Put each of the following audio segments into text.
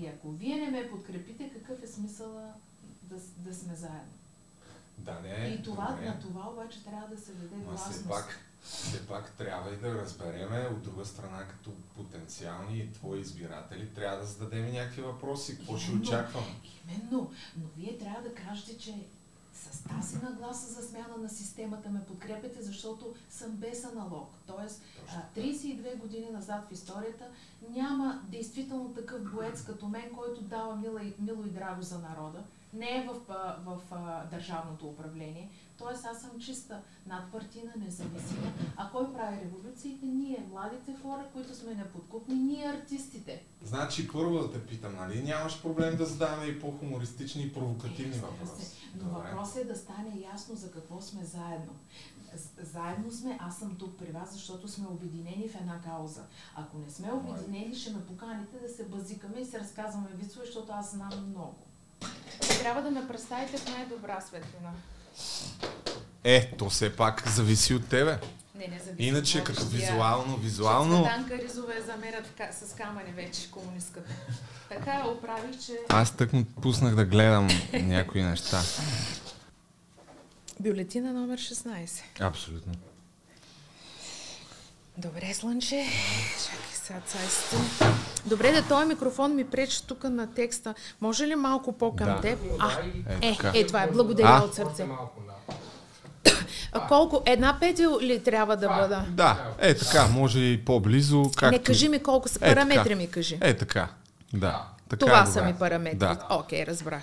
И ако вие не ме подкрепите, какъв е смисъла да, да сме заедно? Да, не. И това, добре. на това обаче трябва да се даде гласност. все пак, все пак трябва и да разбереме от друга страна, като потенциални твои избиратели, трябва да зададем някакви въпроси. Какво ще Именно. очакваме? Именно, но вие трябва да кажете, че с тази нагласа за смяна на системата ме подкрепяте, защото съм без аналог. Тоест, а, 32 години назад в историята няма действително такъв боец като мен, който дава мило и, мило и драго за народа. Не е в, в а, държавното управление. Тоест, аз съм чиста, надпартийна, независима. А кой прави революциите? Ние, младите хора, които сме неподкупни, ние артистите. Значи първо да те питам, нали нямаш проблем да задаваме и по-хумористични и провокативни Е, въпроси? Но Добре. въпросът е да стане ясно за какво сме заедно. Заедно сме, аз съм тук при вас, защото сме обединени в една кауза. Ако не сме обединени, ще ме поканите да се базикаме и се разказваме вицове, защото аз знам много. Трябва да ме представите в най-добра светлина. Е, то все пак зависи от тебе. Не, не зависи. Иначе като визуално, визуално... Цветанка Ризова е замерят с камъни вече, комунистката. Така оправих, че... Аз тък му пуснах да гледам някои неща. Бюлетина номер 16. Абсолютно. Добре, слънче. Чакай сега, цайста. Добре, да този микрофон ми пречи тук на текста. Може ли малко по-към Да. теб? А, Е, е, е, това е. Благодаря А? от сърце. А колко? Една петел ли трябва да бъда? Да, е така, може и по-близо. Както... Не, кажи ми колко са. Е, Параметри ми кажи. Е така, да. Така Това е са добре. ми параметри. Да. Окей, разбрах.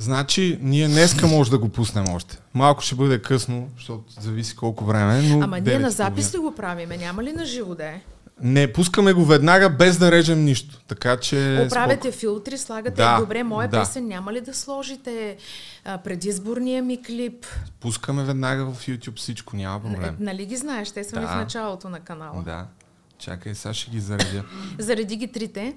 Значи, ние днеска може да го пуснем още. Малко ще бъде късно, защото зависи колко време, но Ама ние 9 на запис ли го правиме? Няма ли на живо да е? Не, пускаме го веднага, без да режем нищо. Така че... Оправяте филтри, слагате Да, добре моя да. песен. Няма ли да сложите а, предизборния ми клип? Пускаме веднага в YouTube всичко, няма проблем. Н- Нали ги знаеш? Те са ми Да. в началото на канала. Да. Чакай, сега ще ги заредя. Заради ги трите.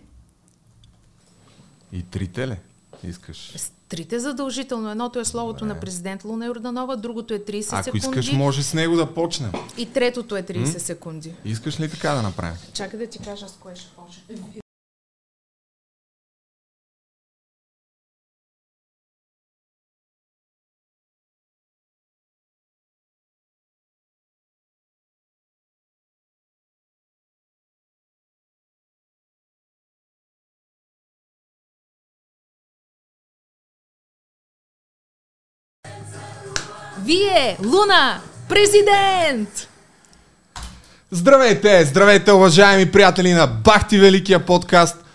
И трите ли? Искаш? Трите задължително. Едното е словото Добре. на президент Луна Йорданова, другото е 30 Ако секунди искаш, може с него да почнем. и третото е 30 секунди. Искаш ли така да направим? Чакай да ти кажа с кое ще почне. Вие, Луна, президент! Здравейте! Здравейте, уважаеми приятели на Бахти Великия подкаст!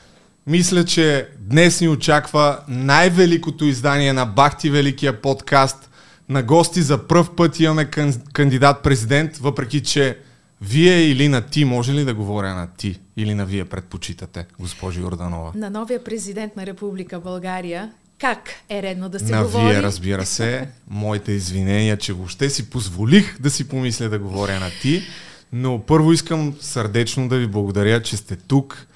Мисля, че днес ни очаква най-великото издание на Бахти Великия подкаст. На гости за пръв път имаме кан- кандидат-президент, въпреки че вие или на ти, може ли да говоря на ти или на вие предпочитате, госпожо Йорданова? На новия президент на Република България, как е редно да се на говори? вие, разбира се. Моите извинения, че въобще си позволих да си помисля да говоря на ти. Но първо искам сърдечно да ви благодаря, че сте тук.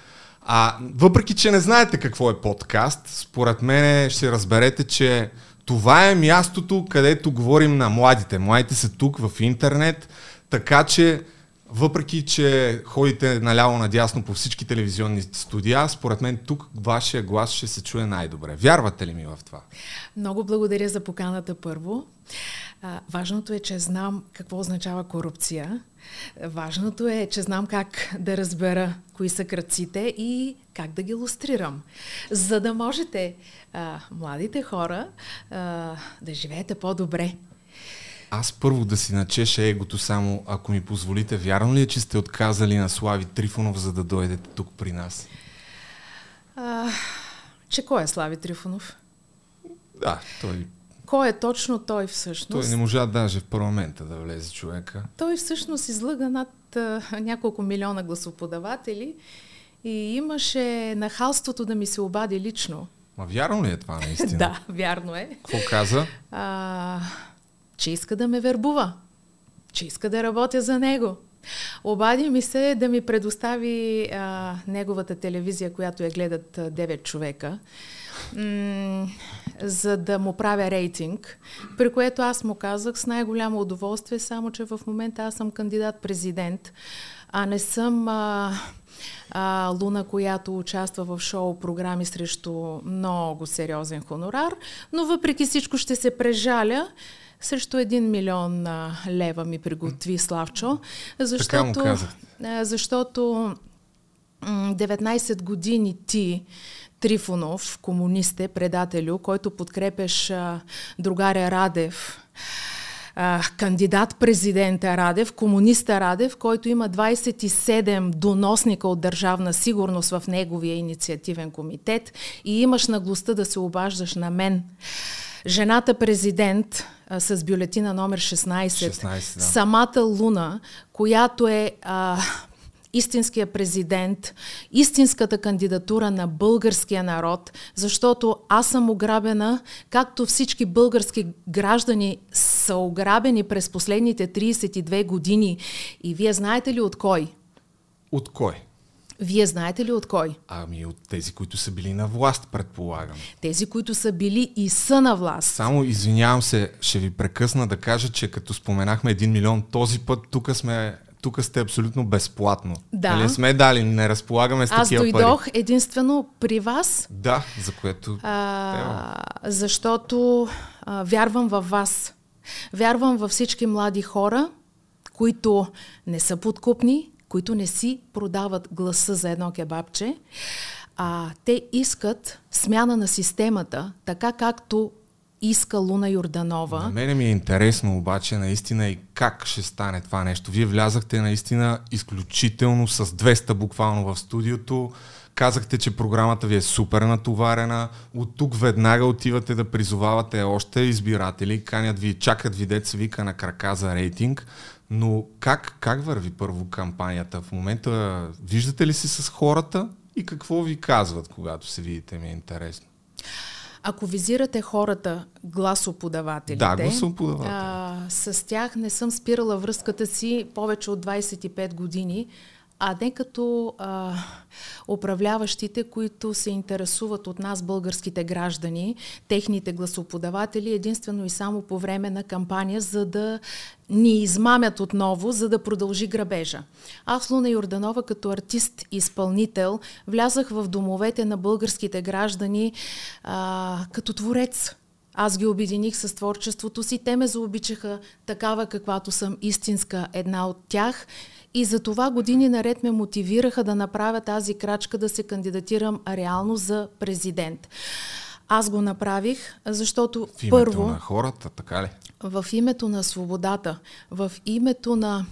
А въпреки, че не знаете какво е подкаст, според мен ще разберете, че това е мястото, където говорим на младите. Младите са тук в интернет, така че въпреки, че ходите наляво-надясно по всички телевизионни студия, според мен тук вашия глас ще се чуе най-добре. Вярвате ли ми в това? Много благодаря за поканата първо. А, важното е, че знам какво означава корупция. Важното е, че знам как да разбера кои са кръците и как да ги лустрирам. За да можете а, младите хора а, да живеете по-добре. Аз първо да си начеша егото само, ако ми позволите, вярно ли е, че сте отказали на Слави Трифонов, за да дойдете тук при нас? А, че кой е Слави Трифонов? Да, той, Кой е точно той всъщност? той не можа даже в парламента да влезе човека. Той всъщност излъга над а, няколко милиона гласоподаватели и имаше нахалството да ми се обади лично. Ма вярно ли е това наистина? Да, вярно е. Какво каза? А, че иска да ме вербува. Че иска да работя за него. Обади ми се да ми предостави а, неговата телевизия, която я гледат а, 9 човека, м- за да му правя рейтинг, при което аз му казах с най-голямо удоволствие, само че в момента аз съм кандидат-президент. а не съм а, а, Луна, която участва в шоу програми срещу много сериозен хонорар, но въпреки всичко ще се прежаля срещу 1 милион а, лева ми приготви Славчо, защото, а, защото 19 години ти Трифонов, комунисте, предателю, който подкрепеш а, другаря Радев, а, кандидат президента Радев, комуниста Радев, който има 27 доносника от държавна сигурност в неговия инициативен комитет и имаш наглостта да се обаждаш на мен. Жената президент а, с бюлетина номер 16, 16 да. самата Луна, която е а, истинския президент, истинската кандидатура на българския народ, защото аз съм ограбена, както всички български граждани са ограбени през последните 32 години. И вие знаете ли от кой? От кой? Вие знаете ли от кой? Ами от тези, които са били на власт, предполагам. Тези, които са били и са на власт. Само извинявам се, ще ви прекъсна да кажа, че като споменахме 1 милион, този път тук сме тук сте абсолютно безплатно. Да. Не сме дали, не разполагаме с такива. Аз дойдох пари. единствено при вас. Да, за което... А, защото а, вярвам във вас. Вярвам във всички млади хора, които не са подкупни, които не си продават гласа за едно кебабче, а те искат смяна на системата, така както иска Луна Йорданова. На мене ми е интересно обаче наистина и как ще стане това нещо. Вие влязахте наистина изключително с 200 буквално в студиото. Казахте, че програмата ви е супер натоварена. От тук веднага отивате да призовавате още избиратели. Канят ви, чакат ви деца вика на крака за рейтинг. Но как, как върви първо кампанията? В момента виждате ли се с хората и какво ви казват, когато се видите, ми е интересно. Ако визирате хората, гласоподавателите, да, гласоподаватели. а, с тях не съм спирала връзката си повече от 25 години, а не като а, управляващите, които се интересуват от нас, българските граждани, техните гласоподаватели, единствено и само по време на кампания, за да ни измамят отново, за да продължи грабежа. Аз, Луна Йорданова, като артист-изпълнител, влязах в домовете на българските граждани а, като творец. Аз ги обединих с творчеството си. Те ме заобичаха такава, каквато съм истинска една от тях. И за това години наред ме мотивираха да направя тази крачка да се кандидатирам реално за президент. Аз го направих, защото в името първо... на хората, така ли? В името на свободата, в името на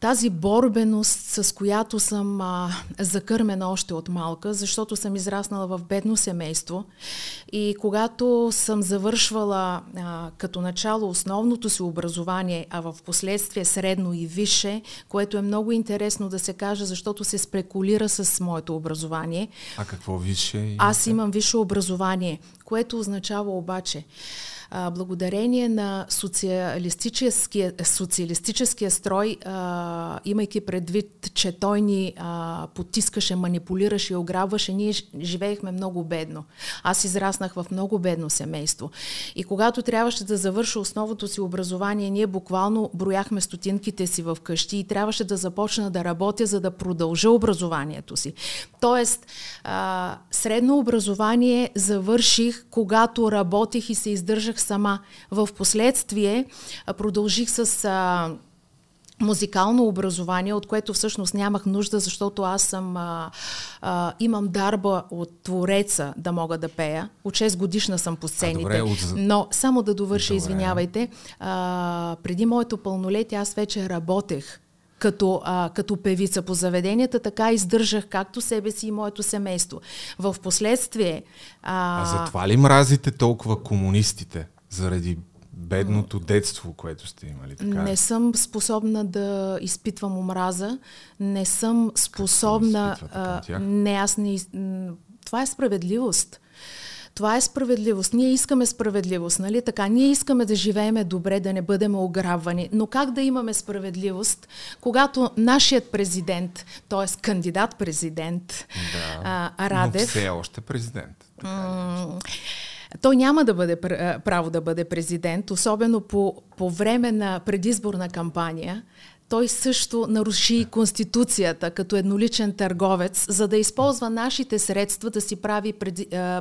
тази борбеност, с която съм а, закърмена още от малка, защото съм израснала в бедно семейство и когато съм завършвала а, като начало основното си образование, а в последствие средно и висше, което е много интересно да се каже, защото се спекулира с моето образование. А какво висше? Аз имам висше образование, което означава обаче, а, благодарение на социалистическия, социалистическия строй, а, имайки предвид, че той ни а, потискаше, манипулираше и ограбваше, ние живеехме много бедно. Аз израснах в много бедно семейство. И когато трябваше да завърша основното си образование, ние буквално брояхме стотинките си в къщи и трябваше да започна да работя, за да продължа образованието си. Тоест, а, средно образование завърших, когато работех и се издържах сама. В последствие продължих с а, музикално образование, от което всъщност нямах нужда, защото аз съм, а, а, имам дарба от твореца да мога да пея. От 6 годишна съм по сцените. А, добре, от... Но само да довърша, добре. извинявайте, а, преди моето пълнолетие аз вече работех като, а, като певица по заведенията, така издържах както себе си и моето семейство. В последствие... А, а затова ли мразите толкова комунистите? Заради бедното детство, което сте имали. Така? Не съм способна да изпитвам омраза, не съм способна... А, не, аз не... Това е справедливост. Това е справедливост. Ние искаме справедливост, нали така? Ние искаме да живееме добре, да не бъдем ограбвани. Но как да имаме справедливост, когато нашият президент, т.е. кандидат-президент да, а, Радев... Но все още президент. Така той няма да бъде право да бъде президент, особено по, по време на предизборна кампания. Той също наруши Конституцията като едноличен търговец, за да използва нашите средства да си прави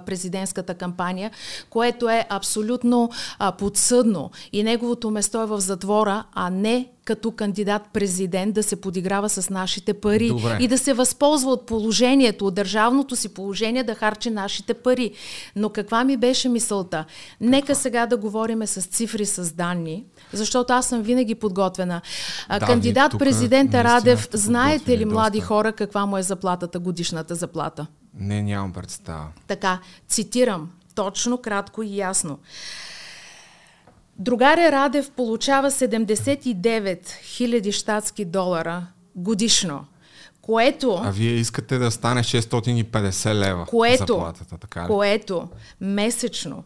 президентската кампания, което е абсолютно подсъдно. И неговото место е в затвора, а не като кандидат-президент да се подиграва с нашите пари Добре. и да се възползва от положението, от държавното си положение да харчи нашите пари. Но каква ми беше мисълта? Нека сега да говориме с цифри, с данни, защото аз съм винаги подготвена. Да, Кандидат-президента Радев, знаете ли, млади доста. хора, каква му е заплатата, годишната заплата? Не, нямам представа. Така, цитирам, точно, кратко и ясно. Другаря Радев получава 79 000 щатски долара годишно. Което... А вие искате да стане 650 лева което, заплатата, така ли? Което месечно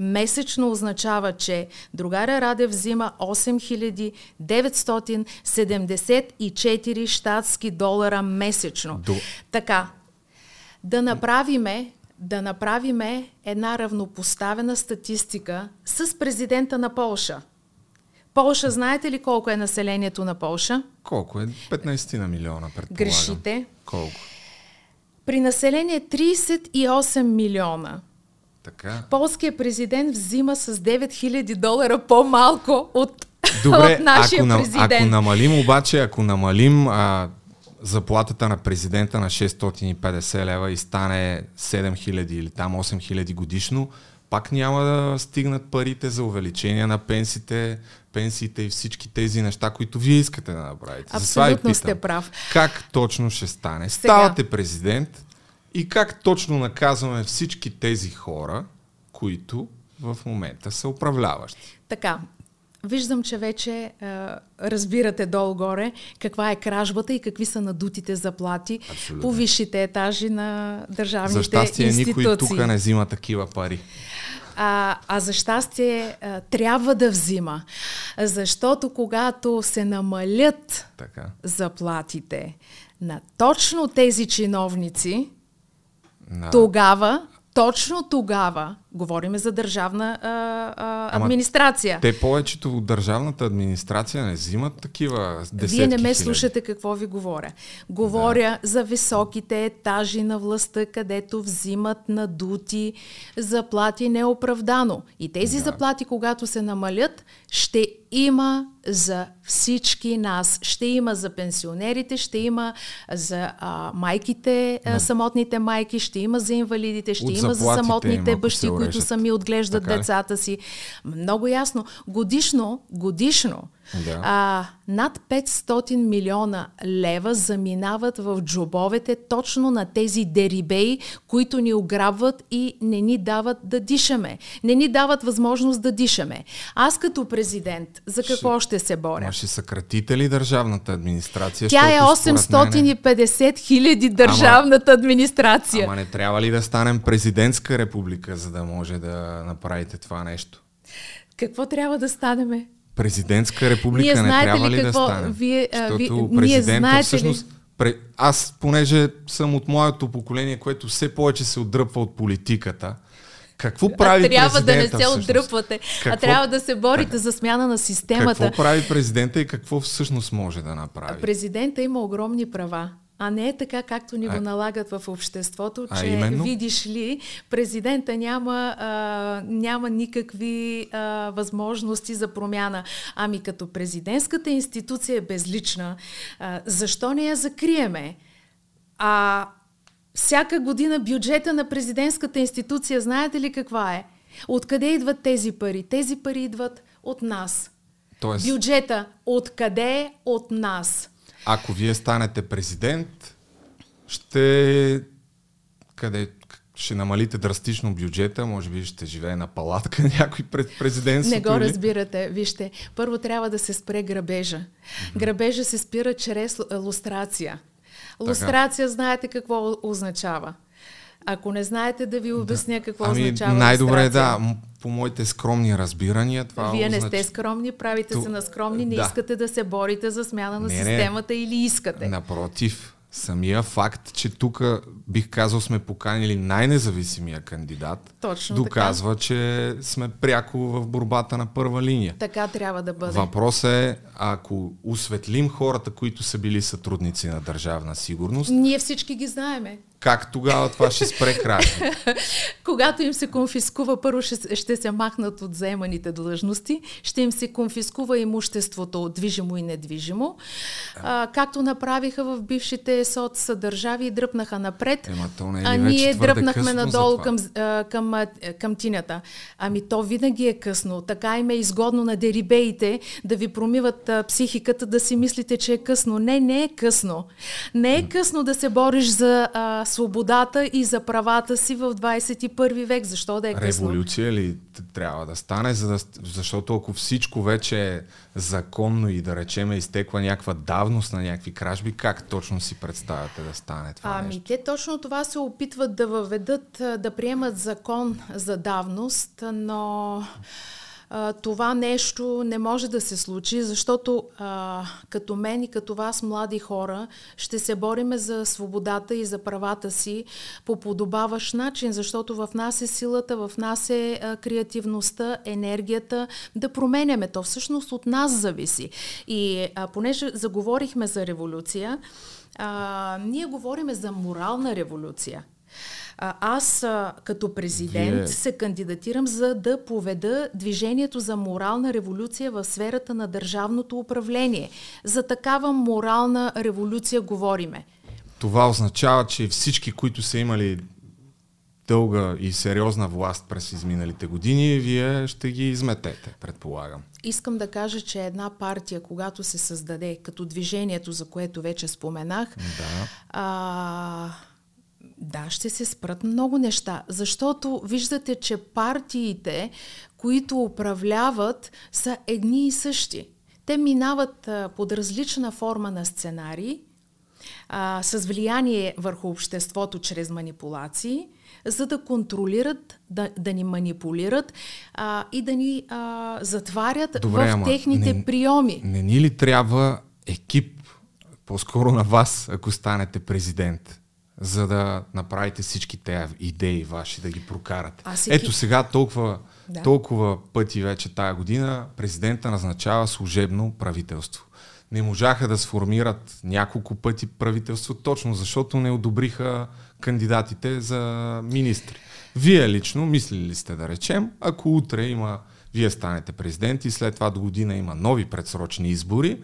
месечно означава, че другаря Раде взима 8974 щатски долара месечно. До... Така, да направиме да направиме една равнопоставена статистика с президента на Полша. Полша, знаете ли колко е населението на Полша? Колко е? 15 на милиона, предполагам. Грешите. Колко? При население 38 милиона. Така. Полският президент взима с 9000 долара по-малко от, Добре, от нашия ако, президент. ако намалим обаче, ако намалим а, заплатата на президента на 650 лева и стане 7000 или там 8000 годишно, пак няма да стигнат парите за увеличение на пенсиите, пенсиите и всички тези неща, които вие искате да направите. Абсолютно сте прав. Как точно ще стане? Сега. Ставате президент и как точно наказваме всички тези хора, които в момента са управляващи? Така, Виждам, че вече а, разбирате долу-горе каква е кражбата и какви са надутите заплати Абсолютно. по висшите етажи на държавните за щастие, институции. никой тук не взима такива пари. А, а за щастие а, трябва да взима. Защото когато се намалят така. заплатите на точно тези чиновници, да. тогава точно тогава, говориме за държавна а, а, администрация. Ама те повечето от държавната администрация не взимат такива десетки Вие не ме хиляди. слушате какво ви говоря. Говоря да. за високите етажи на властта, където взимат надути заплати неоправдано. И тези да. заплати, когато се намалят, ще има за всички нас. Ще има за пенсионерите, ще има за а, майките, а, самотните майки, ще има за инвалидите, ще От има за самотните има, бащи, които сами отглеждат така децата си. Много ясно. Годишно, годишно да. А, над 500 милиона лева заминават в джобовете точно на тези дерибеи, които ни ограбват и не ни дават да дишаме. Не ни дават възможност да дишаме. Аз като президент, за какво ще, ще се боря? Ма ще съкратите ли държавната администрация? Тя е 850 хиляди държавната ама, администрация. Ама не трябва ли да станем президентска република, за да може да направите това нещо? Какво трябва да станеме? Президентска република ние не трябва ли, ли какво, да стане? Вие, а, ви, президента всъщност... Ли? Аз, понеже съм от моето поколение, което все повече се отдръпва от политиката, какво прави а трябва да не се отдръпвате, какво, а трябва да се борите за смяна на системата. Какво прави президента и какво всъщност може да направи? Президента има огромни права. А не е така, както ни го налагат в обществото, че именно? видиш ли, президента няма, а, няма никакви а, възможности за промяна. Ами като президентската институция е безлична, а, защо не я закриеме? А всяка година бюджета на президентската институция, знаете ли каква е? Откъде идват тези пари? Тези пари идват от нас. Тоест... Бюджета откъде е от нас? Ако вие станете президент, ще къде ще намалите драстично бюджета, може би ще живее на палатка някой пред президентството. Не го разбирате. Вижте, първо трябва да се спре грабежа. Mm-hmm. Грабежа се спира чрез лустрация. Лустрация, така. знаете какво означава. Ако не знаете да ви обясня да. какво ами, означава Най-добре е да, по моите скромни разбирания това Вие не означ... сте скромни, правите Ту... се на скромни, не да. искате да се борите за смяна на не, системата не. или искате? Напротив, Самия факт, че тук бих казал сме поканили най-независимия кандидат, Точно доказва, така. че сме пряко в борбата на първа линия. Така трябва да бъде. Въпрос е, ако осветлим хората, които са били сътрудници на държавна сигурност, Ние всички ги знаеме. Как тогава това ще спре кражби? Когато им се конфискува, първо ще, ще се махнат от заеманите длъжности, ще им се конфискува имуществото движимо и недвижимо, а, както направиха в бившите соц държави и дръпнаха напред, Ема то не е а ние дръпнахме надолу към, към, към тинята. Ами то винаги е късно. Така им е изгодно на дерибеите да ви промиват а, психиката, да си мислите, че е късно. Не, не е късно. Не е късно да се бориш за а, свободата и за правата си в 21 век. Защо да е късно? Революция ли трябва да стане, за да, защото ако всичко вече е законно и да речеме изтекла някаква давност на някакви кражби, как точно си представяте да стане това Ами нещо? те точно това се опитват да въведат, да приемат закон за давност, но а, това нещо не може да се случи, защото а, като мен и като вас, млади хора, ще се бориме за свободата и за правата си по подобаващ начин, защото в нас е силата, в нас е а, креативността, енергията да променяме. То всъщност от нас зависи. И а, понеже заговорихме за революция, а, ние говориме за морална революция. А, аз а, като президент Вие- се кандидатирам за да поведа движението за морална революция в сферата на държавното управление. За такава морална революция говориме. Това означава, че всички, които са имали дълга и сериозна власт през изминалите години, вие ще ги изметете, предполагам. Искам да кажа, че една партия, когато се създаде като движението, за което вече споменах, Да. А, да, ще се спрат много неща, защото виждате, че партиите, които управляват, са едни и същи. Те минават а, под различна форма на сценарии, а, с влияние върху обществото чрез манипулации, за да контролират, да, да ни манипулират а, и да ни а, затварят Добре, в ама техните не- приеми. Не ни ли трябва екип, по-скоро на вас, ако станете президент, за да направите всички тези идеи ваши, да ги прокарате? Аз екип- Ето сега толкова, Да. толкова пъти вече тая година президента назначава служебно правителство. Не можаха да сформират няколко пъти правителство, точно защото не одобриха кандидатите за министри. Вие лично мислили ли сте да речем, ако утре има, вие станете президент и след това до година има нови предсрочни избори,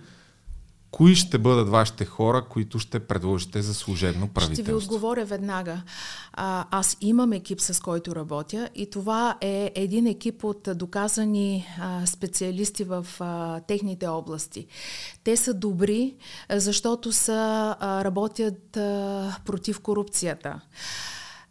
кои ще бъдат вашите хора, които ще предложите за служебно Ще ви правителство? отговоря веднага. А, аз имам екип, с който работя и това е един екип от доказани а, специалисти в а, техните области. Те са добри, защото са, а, работят а, против корупцията.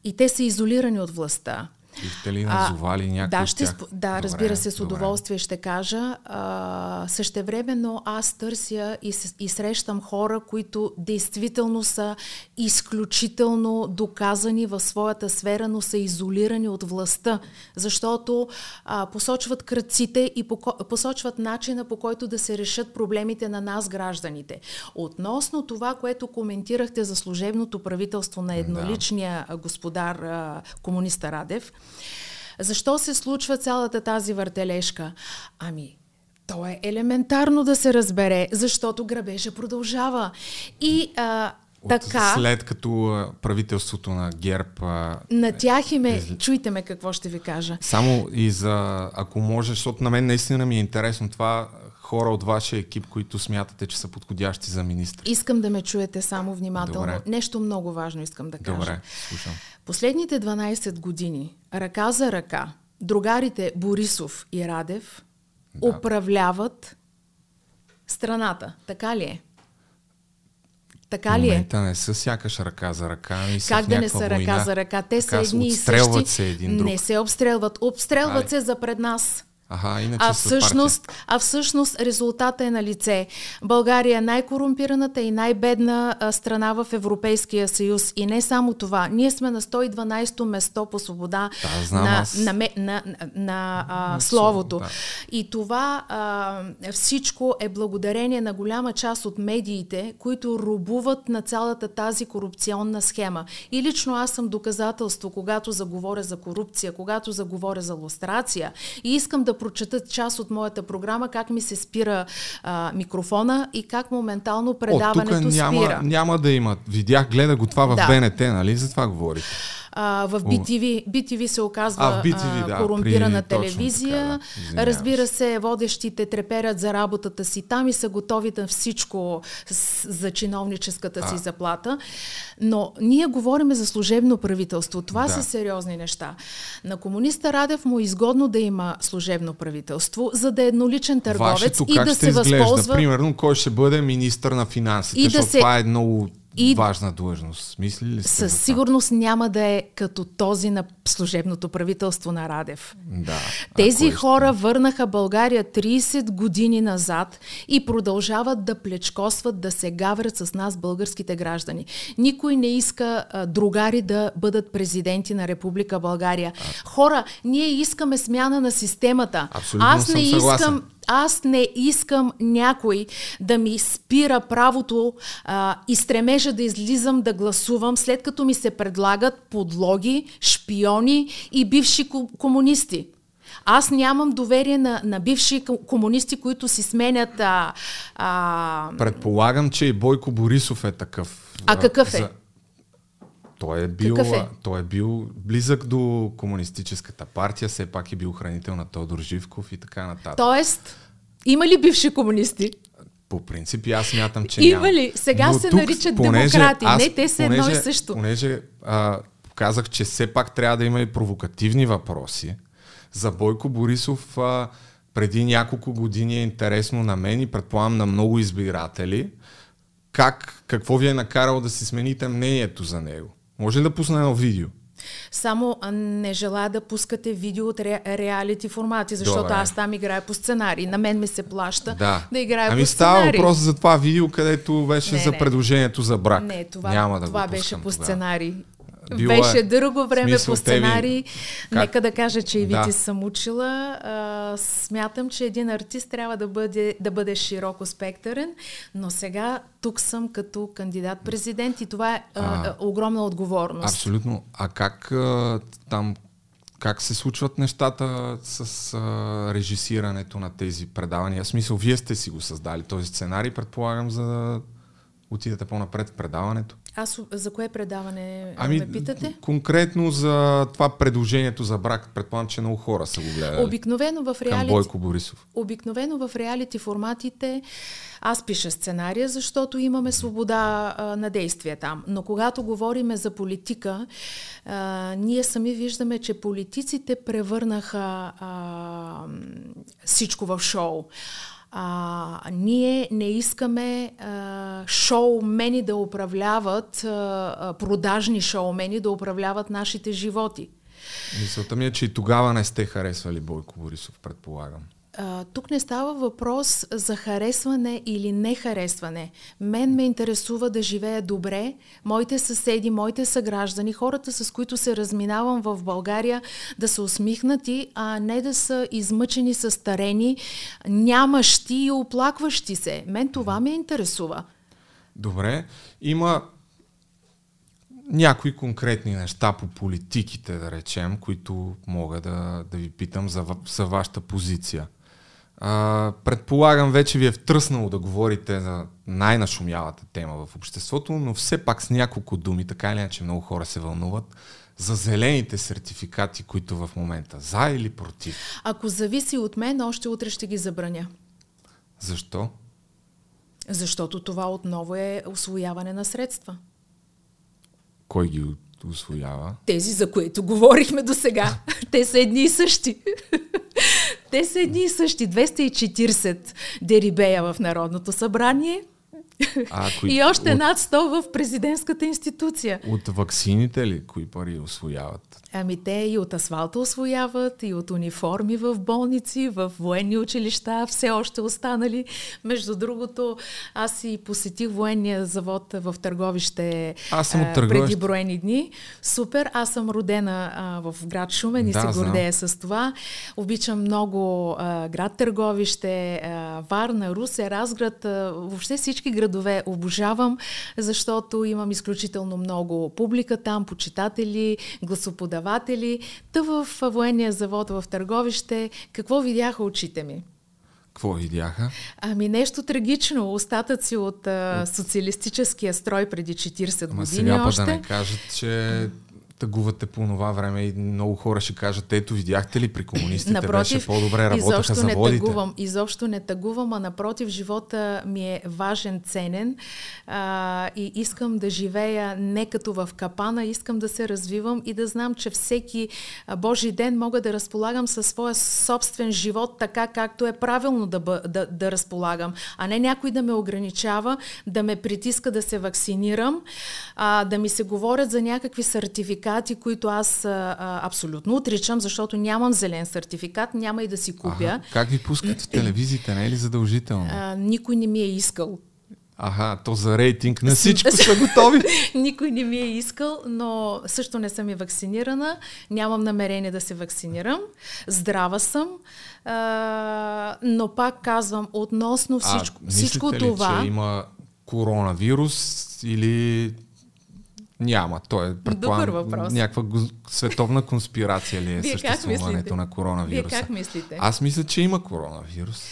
И те са изолирани от властта. Бихте ли назовали някой да, ще, да, Добре, разбира се, с добре. удоволствие ще кажа. А, същевременно аз търся и, и срещам хора, които действително са изключително доказани в своята сфера, но са изолирани от властта, защото а, посочват кръците и посочват начина по който да се решат проблемите на нас, гражданите. Относно това, което коментирахте за служебното правителство на едноличния а, господар а, комуниста Радев, защо се случва цялата тази въртележка? Ами, то е елементарно да се разбере, защото грабежа продължава. И а, От така, След като правителството на ГЕРБ на тях им е, чуйте ме какво ще ви кажа. Само и за, ако може, защото на мен наистина ми е интересно това, хора от вашия екип, които смятате, че са подходящи за министри. Искам да ме чуете само внимателно. Добре. Нещо много важно искам да кажа. Добре, слушам. Последните 12 години, ръка за ръка, другарите Борисов и Радев Да. управляват страната. Така ли е? Така ли е? не са сякаш ръка за ръка, ами са Как да не са ръка война. за ръка? Те са Така едни и същи. се един друг. Не се обстрелват. Обстрелват Али. се за пред нас. Аха, иначе а, всъщност, а всъщност резултата е на лице. България е най-корумпираната и най-бедна страна в Европейския съюз. И не само това. Ние сме на 112-то место по свобода Да, знам на, аз. на, на, на, на а, словото. да. И това а, всичко е благодарение на голяма част от медиите, които рубуват на цялата тази корупционна схема. И лично аз съм доказателство, когато заговоря за корупция, когато заговоря за лустрация. И искам да прочета част от моята програма, как ми се спира а, микрофона и как моментално О, тук предаването няма, спира. няма да има. Видях, гледа го това в Да. БНТ, нали? За това говорите. А, в BTV, BTV се оказва А, BTV, да, корумпирана при- точно телевизия. така, да. Разбира се, водещите треперят за работата си там и са готови на всичко с, за чиновническата си А. заплата. Но ние говорим за служебно правителство. Това Да. са сериозни неща. На комуниста Радев му е изгодно да има служебно правителство, за да е едноличен търговец Вашето и да се изглежда? възползва. Примерно, кой ще бъде министър на финансите, И да се- това е много и- важна длъжност. Мисли ли сте Със сигурност няма да е като този на служебното правителство на Радев. Да. Тези А кой ще- хора върнаха България 30 години назад и продължават да плечкосват, да се гаврят с нас, българските граждани. Никой не иска а, другари да бъдат президенти на Република България. Хора, ние искаме смяна на системата. Абсолютно Аз не искам аз не искам някой да ми спира правото а, и стремежа да излизам да гласувам, след като ми се предлагат подлоги, шпиони и бивши ко- комунисти. Аз нямам доверие на, на бивши ко- комунисти, които си сменят. А, а, Предполагам, че и Бойко Борисов е такъв. А какъв е? Той е, бил, Какъв е? той е бил близък до комунистическата партия, все пак е бил хранител на Тодор Живков и така нататък. тоест, има ли бивши комунисти? По принцип, аз смятам, че Има няма. ли? Сега Но се тук, наричат демократи. Не, те са едно и понеже, също. Понеже а, казах, че все пак трябва да има и провокативни въпроси. За Бойко Борисов а, преди няколко години е интересно на мен и предполагам на много избиратели. Как, какво ви е накарало да си смените мнението за него? Може ли да пусна едно видео? Само не желая да пускате видео от ре, реалити формати, защото Добре. аз там играя по сценарий. На мен ми се плаща да, да играя ами по става сценарий. въпрос за това видео, където беше Не, за не. предложението за брак. Не, това, Няма да това го беше по сценарий. Било е. беше дълго време Смисъл, по сценарий. Как? Нека да кажа, че и Да. Вити съм учила. А, смятам, че един артист трябва да бъде, да бъде широко спектърен, но сега тук съм като кандидат-президент и това е а, А. а, огромна отговорност. Абсолютно. А как а, там как се случват нещата с а, режисирането на тези предавания? В смисъл, вие сте си го създали този сценарий, предполагам, за да отидете по-напред в предаването. Аз за кое предаване Ами, ме питате? конкретно за това предложението за брак, предполагам, че много хора са го гледали. Обикновено в към реалити, Бойко Борисов. обикновено в реалити форматите аз пиша сценария, защото имаме свобода а, на действие там. Но когато говориме за политика, а, ние сами виждаме, че политиците превърнаха а, всичко в шоу. А, ние не искаме а, шоумени да управляват, а, продажни шоумени да управляват нашите животи. Мисълта ми е, че и тогава не сте харесвали Бойко Борисов, предполагам. А, тук не става въпрос за харесване или не харесване. Мен ме интересува да живея добре, моите съседи, моите съграждани, хората с които се разминавам в България да са усмихнати, а не да са измъчени, състарени, нямащи и оплакващи се. Мен това ме интересува. Добре. Има някои конкретни неща по политиките, да речем, които мога да, да ви питам за, за вашата позиция. А, предполагам, вече ви е втръснало да говорите за най-нашумялата тема в обществото, но все пак с няколко думи, така или иначе много хора се вълнуват, за зелените сертификати, които в момента за или против. Ако зависи от мен, още утре ще ги забраня. Защо? Защото това отново е освояване на средства. Кой ги освоява? Тези, за които говорихме до сега. Те са едни и същи. Те са едни и същи. 240 дерибея в Народното събрание. А, кои, и още от... над 100 в президентската институция. От ваксините ли? Кои пари освояват? Ами те и от асфалта освояват, и от униформи в болници, в военни училища, все още останали. Между другото, аз и посетих военния завод в Търговище аз съм от Търговище. преди броени дни. Супер, аз съм родена а, в град Шумен и да, се гордея знам. с това. Обичам много а, град Търговище, а, Варна, Русе, Разград, а, въобще всички градове обожавам, защото имам изключително много публика там, почитатели, гласоподаватели. Та в военния завод в Търговище, какво видяха очите ми? Какво видяха? Ами нещо трагично. Остатъци от, от... социалистическия строй преди 40 Ама години сега още. да не кажат, че тъгувате по това време и много хора ще кажат, ето видяхте ли при комунистите напротив, беше по-добре, работеха заводите. Не тъгувам, изобщо не тъгувам, а напротив, живота ми е важен, ценен а, и искам да живея не като в капана, искам да се развивам и да знам, че всеки Божий ден мога да разполагам със своя собствен живот така, както е правилно да, бъ, да, да разполагам, а не някой да ме ограничава, да ме притиска да се вакцинирам, а, да ми се говорят за някакви сертификати сертификати, които аз а, абсолютно отричам, защото нямам зелен сертификат, няма и да си купя. Ага. Как ви пускат в телевизиите, не е ли задължително? А, никой не ми е искал. Ага, то за рейтинг на всичко са готови. Никой не ми е искал, но също не съм и вакцинирана. Нямам намерение да се вакцинирам. Здрава съм. А, но пак казвам, относно всичко, а, всичко ли, това. Че има коронавирус или няма. То е, предполагам, някаква световна конспирация ли е Вие съществуването на коронавируса. Вие как мислите? Аз мисля, че има коронавирус.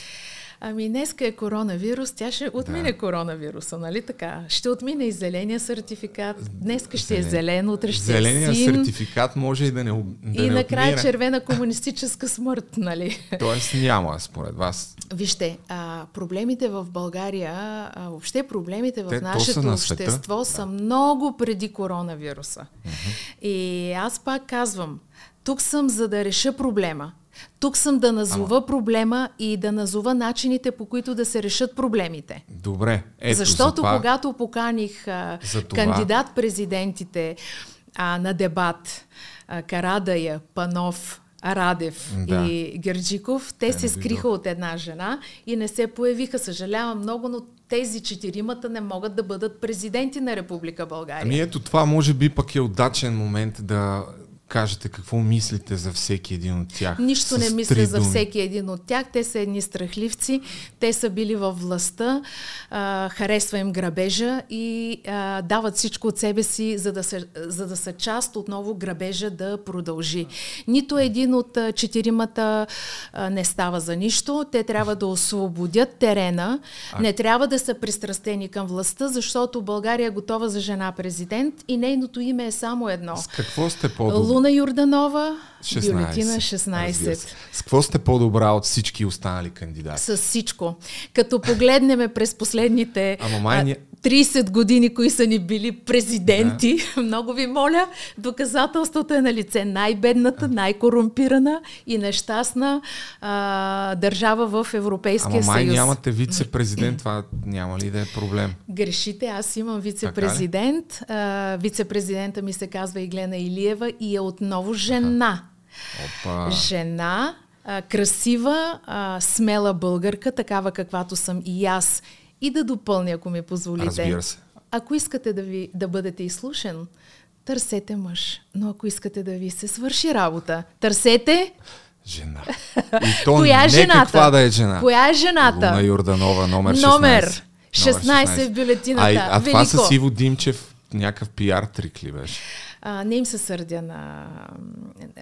Ами днеска е коронавирус, тя ще отмине да. коронавируса, нали така? Ще отмине и зеления сертификат. Днеска ще Зелен... е зелен, утре ще Зеления е син. сертификат може и да не да И не накрая отмине. червена комунистическа смърт, нали? Тоест няма, според вас. Вижте, а, проблемите в България, а, въобще проблемите в Те, нашето на общество да. са много преди коронавируса. Uh-huh. И аз пак казвам, тук съм за да реша проблема. Тук съм да назова Ама... проблема и да назова начините по които да се решат проблемите. Добре. Ето, Защото за това... когато поканих а, това... кандидат-президентите а, на дебат, а, Карадая, Панов, Радев да. и Герджиков, те, те се скриха от една жена и не се появиха. Съжалявам много, но тези четиримата не могат да бъдат президенти на Република България. Ами ето това може би пък е удачен момент да кажете какво мислите за всеки един от тях. Нищо не мисля за всеки един от тях. Те са едни страхливци. Те са били във властта, а, харесва им грабежа и а, дават всичко от себе си, за да, се, за да са част отново грабежа да продължи. Нито един от а, четиримата а, не става за нищо. Те трябва да освободят терена. А... Не трябва да са пристрастени към властта, защото България е готова за жена президент и нейното име е само едно. С какво сте по Луна Юрданова, 16. бюлетина 16. С какво сте по-добра от всички останали кандидати? С всичко. Като погледнем през последните Ама май... 30 години, кои са ни били президенти, да. много ви моля, доказателството е на лице. Най-бедната, най-корумпирана и нещастна а, държава в Европейския Ама май съюз. нямате вице-президент, това няма ли да е проблем? Грешите, аз имам вице-президент. А, вице-президента ми се казва Иглена Илиева и е отново жена. Опа. Жена, а, красива, а, смела българка, такава каквато съм и аз и да допълня, ако ми позволите. Разбира се. Ако искате да, ви, да бъдете изслушен, търсете мъж. Но ако искате да ви се свърши работа, търсете Жена. И то Коя е жената? каква да е жена. Коя е жената? Луна Юрданова, номер 16. Номер 16, 16 в бюлетината. А, а това с Иво Димчев някакъв пиар трик ли беше? А, не им се сърдя на,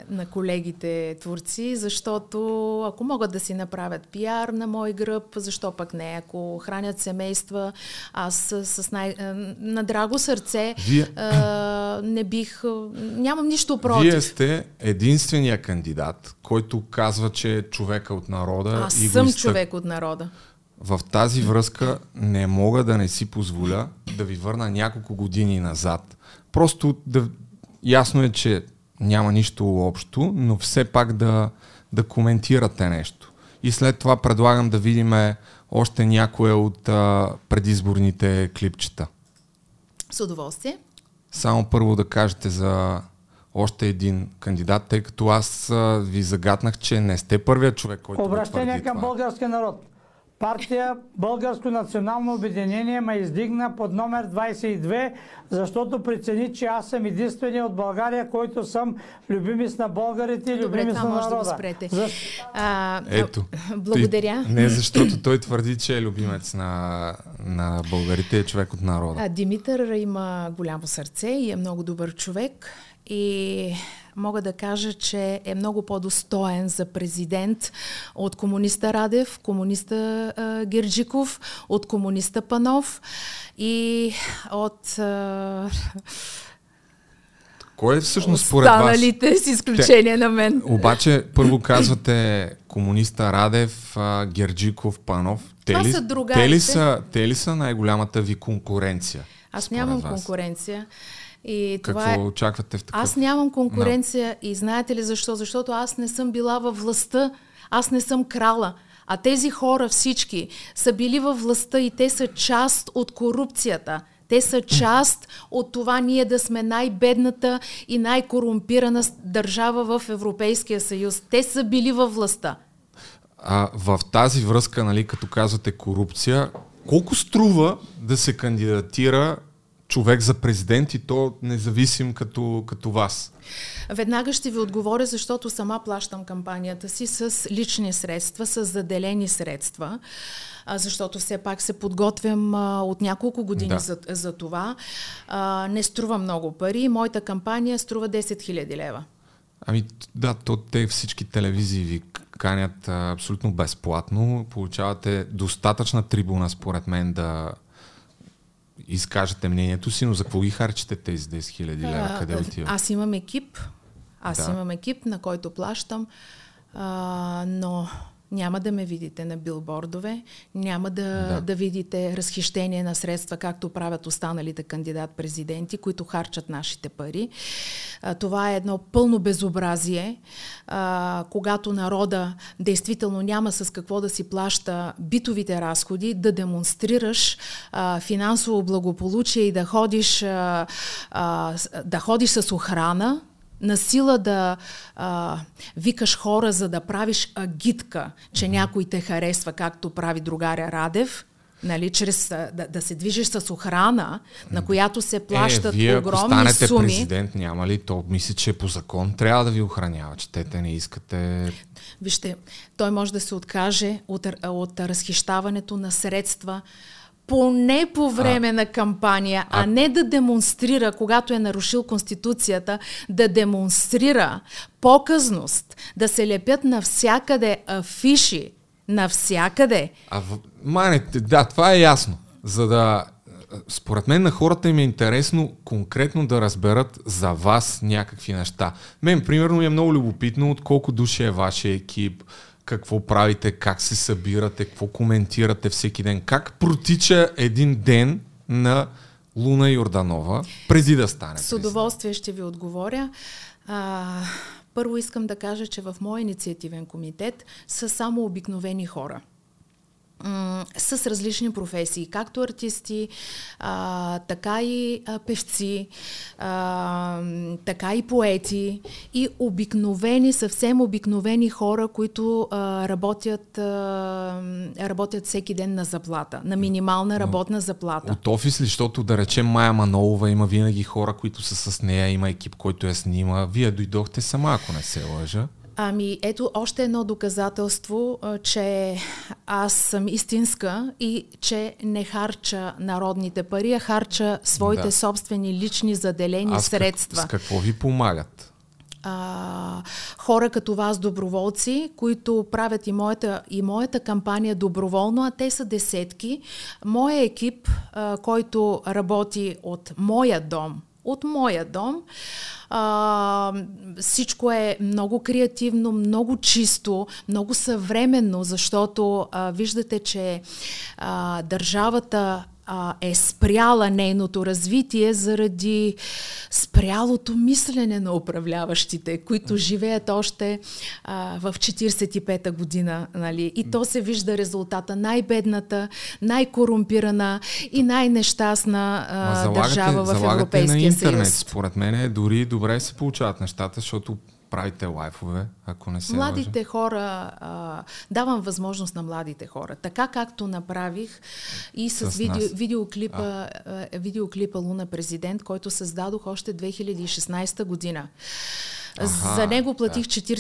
на колегите творци, защото ако могат да си направят пиар на мой гръб, защо пък не? Ако хранят семейства, аз с, с най, на драго сърце Вие... а, не бих... Нямам нищо против. Вие сте единствения кандидат, който казва, че е човека от народа. Аз и съм изтък... човек от народа. В тази връзка не мога да не си позволя да ви върна няколко години назад. Просто да, ясно е, че няма нищо общо, но все пак да, да коментирате нещо. и след това предлагам да видим още някое от а, предизборните клипчета. С удоволствие. Само първо да кажете за още един кандидат, тъй като аз а, ви загаднах, че не сте първият човек, който Обращение към това. българския народ. Партия Българско национално обединение ме издигна под номер 22, защото прецени, че аз съм единствения от България, който съм любимец на българите и любимец на да народа. спрете. За... А, Ето. Благодаря. Ти, не, защото той твърди, че е любимец на, на българите, е човек от народа. А, Димитър има голямо сърце и е много добър човек. И мога да кажа, че е много по-достоен за президент от комуниста Радев, комуниста а, Герджиков, от комуниста Панов и от а, Кой е всъщност според вас? останалите, с изключение на мен. Обаче, първо казвате комуниста Радев, Герджиков, Панов. Те Това ли, са те другарите. ли са, те ли са най-голямата ви конкуренция? Аз нямам вас? конкуренция. И Какво това е... очаквате в такъв? Аз нямам конкуренция и знаете ли защо? Защото аз не съм била във властта, аз не съм крала. А тези хора всички са били във властта и те са част от корупцията. Те са част от това ние да сме най-бедната и най-корумпирана държава в Европейския съюз. Те са били във властта. А, в тази връзка, нали, като казвате корупция, колко струва да се кандидатира човек за президент и то независим като, като вас? Веднага ще ви отговоря, защото сама плащам кампанията си с лични средства, с заделени средства, защото все пак се подготвям от няколко години Да. за, за това. Не струва много пари. Моята кампания струва 10 000 лева. Ами да, то те всички телевизии ви канят абсолютно безплатно. Получавате достатъчна трибуна, според мен, да изкажете мнението си, но за какво ги харчите тези 10 000 лева? Къде отиват? Аз имам екип. Аз Да. имам екип, на който плащам, а, но няма да ме видите на билбордове, няма да, Да. да. видите разхищение на средства, както правят останалите кандидат-президенти, които харчат нашите пари. А, това е едно пълно безобразие, а, когато народа действително няма с какво да си плаща битовите разходи, да демонстрираш а, финансово благополучие и да ходиш, а, а, да ходиш с охрана, на сила да а, викаш хора, за да правиш агитка, че някой те харесва, както прави другаря Радев, нали, чрез да, да се движиш с охрана, на която се плащат е, вие, ако огромни станете суми. президент, няма ли то? Мисля, че по закон трябва да ви охранява, че те, те не искате... Вижте, той може да се откаже от, от разхищаването на средства поне по време а, на кампания, а, а- не да демонстрира, когато е нарушил Конституцията, да демонстрира показност, да се лепят навсякъде афиши, навсякъде. А в... Мане, да, това е ясно. За да... Според мен на хората им е интересно конкретно да разберат за вас някакви неща. Мен, примерно, е много любопитно от колко души е вашия екип, какво правите, как се събирате, какво коментирате всеки ден, как протича един ден на Луна Йорданова преди да стане. С удоволствие ще ви отговоря. А, първо искам да кажа, че в моя инициативен комитет са само обикновени хора. М, с различни професии, както артисти, а, така и а, певци, а, така и поети и обикновени, съвсем обикновени хора, които а, работят, а, работят всеки ден на заплата, на минимална работна заплата. От офис ли, защото да речем Майя Манолова има винаги хора, които са с нея, има екип, който я снима. Вие дойдохте сама, ако не се лъжа. Ами ето още едно доказателство, че аз съм истинска и че не харча народните пари, а харча своите Да. собствени лични заделени А с, как, средства. с какво ви помагат? а, хора като вас, доброволци, които правят и моята, и моята кампания доброволно, а те са десетки. Моя екип, а, който работи от моя дом, от моя дом, а, всичко е много креативно, много чисто, много съвременно, защото а, виждате, че а, държавата а, е спряла нейното развитие заради спрялото мислене на управляващите, които живеят още а, в 45-та година. Нали? И то се вижда резултата. Най-бедната, най-корумпирана и най-нещастна а, държава в Европейския на интернет. съюз. Според мен е дори добре се получават нещата, защото правите лайфове, ако не се Младите лъжа. хора, а, давам възможност на младите хора. Така както направих и с, С видео, нас. видеоклипа, а, видеоклипа Луна президент, който създадох още 2016 година. Аха, За него платих 40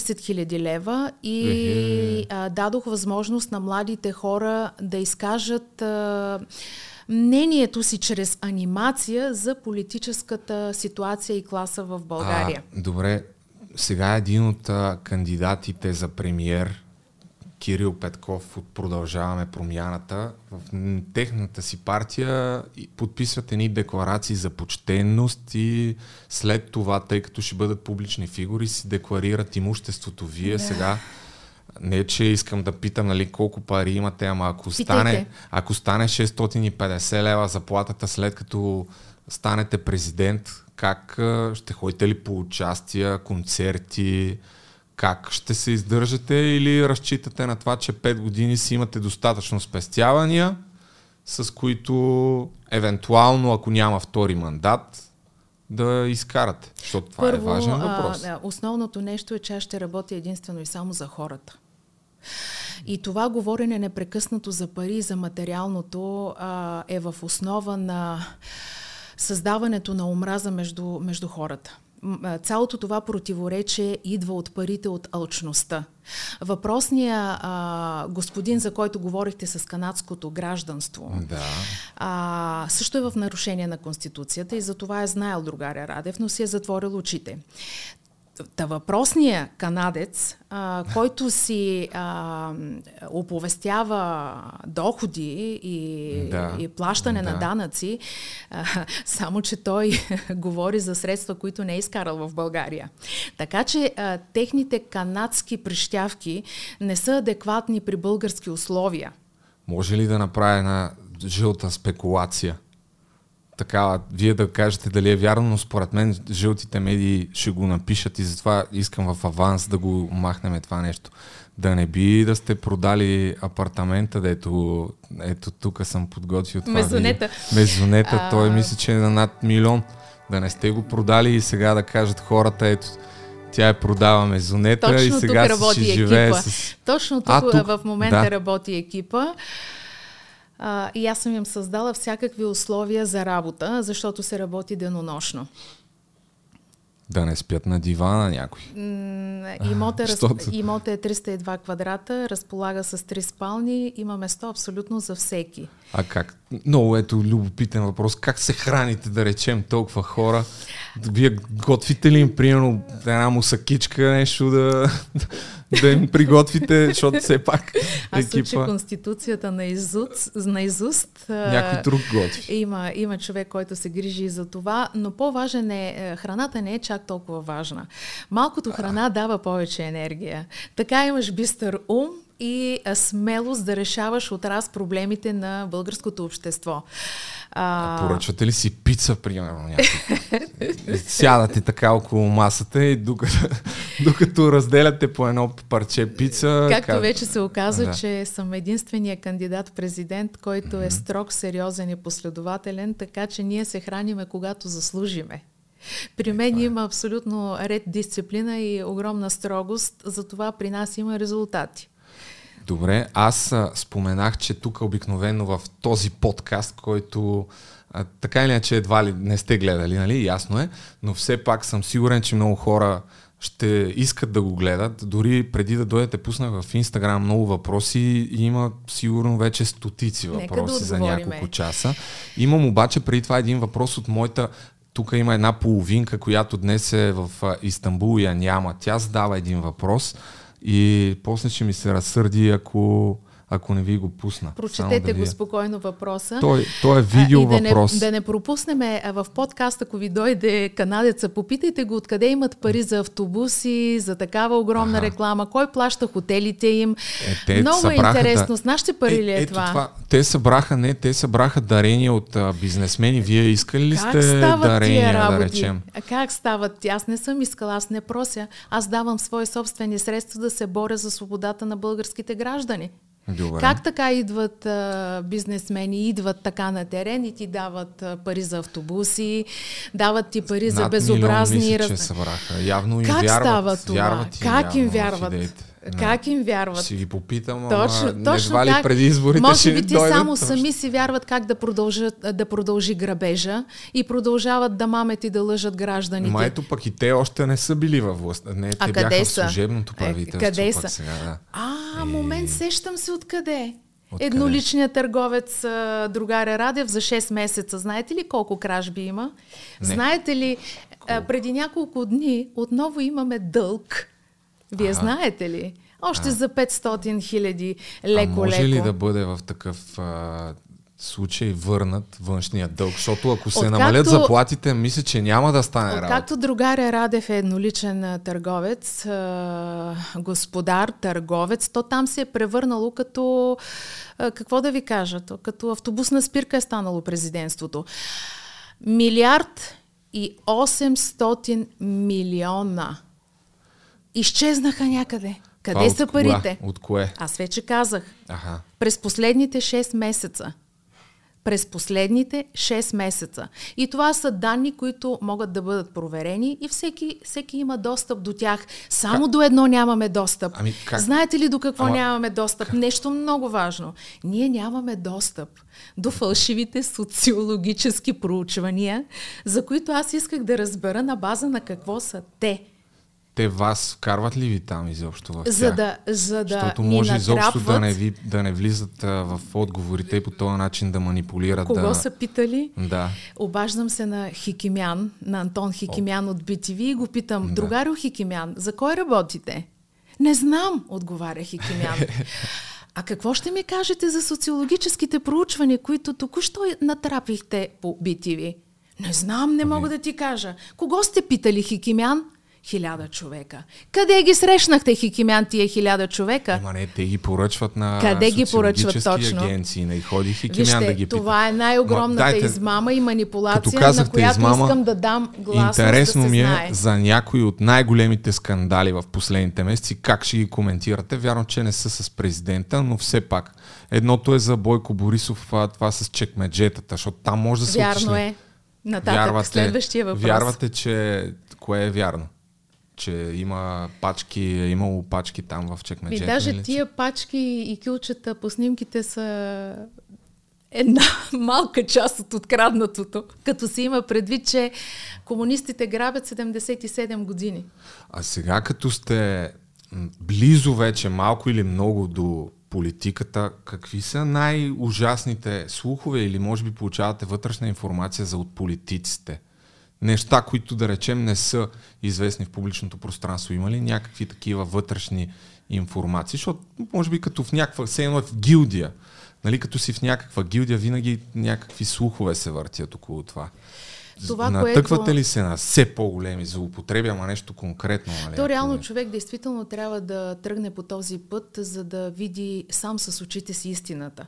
000 лева и а, дадох възможност на младите хора да изкажат а, мнението си чрез анимация за политическата ситуация и класа в България. А, добре, сега един от а, кандидатите за премиер, Кирил Петков от Продължаваме промяната, в техната си партия подписват едни декларации за почтенност и след това, тъй като ще бъдат публични фигури, си декларират имуществото. Вие да. сега не, че искам да питам нали, колко пари имате, ама ако Питайте. стане, ако стане 650 лева заплатата след като станете президент, как ще ходите ли по участия, концерти, как ще се издържате или разчитате на това, че 5 години си имате достатъчно спестявания, с които евентуално, ако няма втори мандат, да изкарате. Защото това Първо, е важен въпрос. А, основното нещо е, че аз ще работя единствено и само за хората. И това говорене непрекъснато за пари за материалното а, е в основа на създаването на омраза между, между хората. Цялото това противоречие идва от парите от алчността. Въпросният а, господин, за който говорихте с канадското гражданство, Да. а, също е в нарушение на Конституцията и за това е знаел другаря Радев, но си е затворил очите. Та въпросният канадец, а, който си а, оповестява доходи и, Да, и плащане да. на данъци, а, само че той говори за средства, които не е изкарал в България. Така че а, техните канадски прищявки не са адекватни при български условия. Може ли да направя една жълта спекулация? Такава, вие да кажете дали е вярно, но според мен жълтите медии ще го напишат и затова искам в аванс да го махнем това нещо. Да не би да сте продали апартамента, дето ето тук съм подготвил това. Мезонета. видео. Мезонета, А. той мисля, че е на над милион. Да не сте го продали и сега да кажат хората, ето, тя е продава мезонета и Точно сега тук работи ще живее екипа. с... Точно тук, А, тук, в момента да. работи екипа. А, и аз съм им създала всякакви условия за работа, защото се работи денонощно. Да не спят на дивана някой. Имота, раз... Имота е 302 квадрата, разполага с три спални, има место абсолютно за всеки. А как? Много ето любопитен въпрос. Как се храните, да речем, толкова хора? Вие готвите ли им, примерно, една мусакичка, нещо да, да им приготвите, защото все пак Аз екипа... Конституцията на, изуст, на изуст. а, Някой друг готви. Има, има човек, който се грижи и за това, но по-важен е, е, храната не е чак толкова важна. Малкото храна дава повече енергия. Така имаш бистър ум и а, смелост да решаваш от раз проблемите на българското общество. А, Поръчвате ли си пица, примерно? Сядате така около масата и докато, докато разделяте по едно парче пица... Както каз- вече се оказа, Да. че съм единствения кандидат-президент, който е строг, сериозен и последователен, така че ние се храниме, когато заслужиме. При мен има абсолютно ред дисциплина и огромна строгост, затова при нас има резултати. Добре, аз а, споменах, че тук обикновено в този подкаст, който а, така или иначе едва ли не сте гледали, нали? Ясно е, но все пак съм сигурен, че много хора ще искат да го гледат. Дори преди да дойдете, пуснах в Инстаграм много въпроси и има сигурно вече стотици Нека да въпроси за няколко часа. Имам обаче преди това един въпрос от моята тук има една половинка, която днес е в Истанбул и я няма. Тя задава един въпрос и после ще ми се разсърди, ако, ако не ви го пусна. Прочетете да го вие... спокойно въпроса. Той, той е видео а, да въпрос. Не, да не пропуснем в подкаст, ако ви дойде канадеца, попитайте го откъде имат пари за автобуси, за такава огромна ага. реклама, кой плаща хотелите им. Е, те Много е интересно. Да... С нашите пари е, ли е това? това? Те събраха, не, те събраха дарения от а, бизнесмени. Вие искали ли как сте дарения, да речем? А как стават? Аз не съм искала, аз не прося. Аз давам свои собствени средства да се боря за свободата на българските граждани. Добре. Как така идват а, бизнесмени, идват така на терен и ти дават а, пари за автобуси, дават ти пари Над за безобразни... Милион, мисля, че събраха. Явно им как вярват. става това? Вярват как им вярват? Не. Как им вярват? Си ги попитам, точно, ама точно не как, преди изборите Може би ти дойдат, само точно. сами си вярват как да, продължат, да продължи грабежа и продължават да мамет и да лъжат гражданите. Ма ето пък и те още не са били във власт. Не, те а бяха къде в служебното правителство. Е, къде са? Сега, да. А, момент, сещам се откъде. От Едноличният търговец другаря Радев за 6 месеца. Знаете ли колко кражби има? Не. Знаете ли, а, преди няколко дни отново имаме дълг. Вие Ага. знаете ли? Още а. за 500 хиляди леко-леко. Може ли да бъде в такъв а, случай върнат външния дълг? Защото ако се Откакто- намалят заплатите, мисля, че няма да стане работа. Както другаря Радев е едноличен търговец, а, господар, търговец, то там се е превърнало като, а, какво да ви кажа, то, като автобусна спирка е станало президентството. Милиард и 800 милиона изчезнаха някъде. Къде Това са от кога? парите? От кое? Аз вече казах. Аха. През последните 6 месеца. През последните 6 месеца. И това са данни, които могат да бъдат проверени и всеки, всеки има достъп до тях. Само до едно нямаме достъп. Ами как? Знаете ли до какво Ама- нямаме достъп? Нещо много важно. Ние нямаме достъп до фалшивите социологически проучвания, за които аз исках да разбера на база на какво са те. Те вас вкарват ли ви там изобщо в тях? За да, за да Защото може изобщо да не, ви, да не влизат а, в отговорите и по този начин да манипулират. Кого да... са питали? Да. Обаждам се на Хикимян, на Антон Хикимян от BTV и го питам, Да. другарю Хикимян, за кой работите? Не знам, отговаря Хикимян. А какво ще ми кажете за социологическите проучвания, които току-що натрапихте по BTV? Не знам, не мога да ти кажа. Кого сте питали, Хикимян? Хиляда човека. Къде ги срещнахте, Хикимян, тия хиляда човека? Ема не, те ги поръчват на Къде ги поръчват точно? агенции. Не ходих и Вижте, да ги пита. това е най-огромната Ма, дайте, измама и манипулация, на която измама, искам да дам гласност Интересно да се ми е знае. за някои от най-големите скандали в последните месеци, как ще ги коментирате. Вярно, че не са с президента, но все пак. Едното е за Бойко Борисов, това с чекмеджетата, защото там може да се Вярно уточни. е. Нататък, следващия въпрос. Вярвате, че кое е вярно? Че има пачки, е имало пачки там в Ми, чекмеджета? даже че- тия пачки и кюлчета по снимките са една малка част от откраднатото, като се има предвид, че комунистите грабят 77 години. А сега като сте близо вече, малко или много до политиката, какви са най-ужасните слухове или може би получавате вътрешна информация за от политиците? Неща, които да речем не са известни в публичното пространство. Има ли някакви такива вътрешни информации? Защото може би като в някаква, все едно е в гилдия, нали, като си в някаква гилдия, винаги някакви слухове се въртят около това. Това, Натъквате което- ли се на все по-големи злоупотреби, ама нещо конкретно? Нали, То реално е? човек действително трябва да тръгне по този път, за да види сам с очите си истината.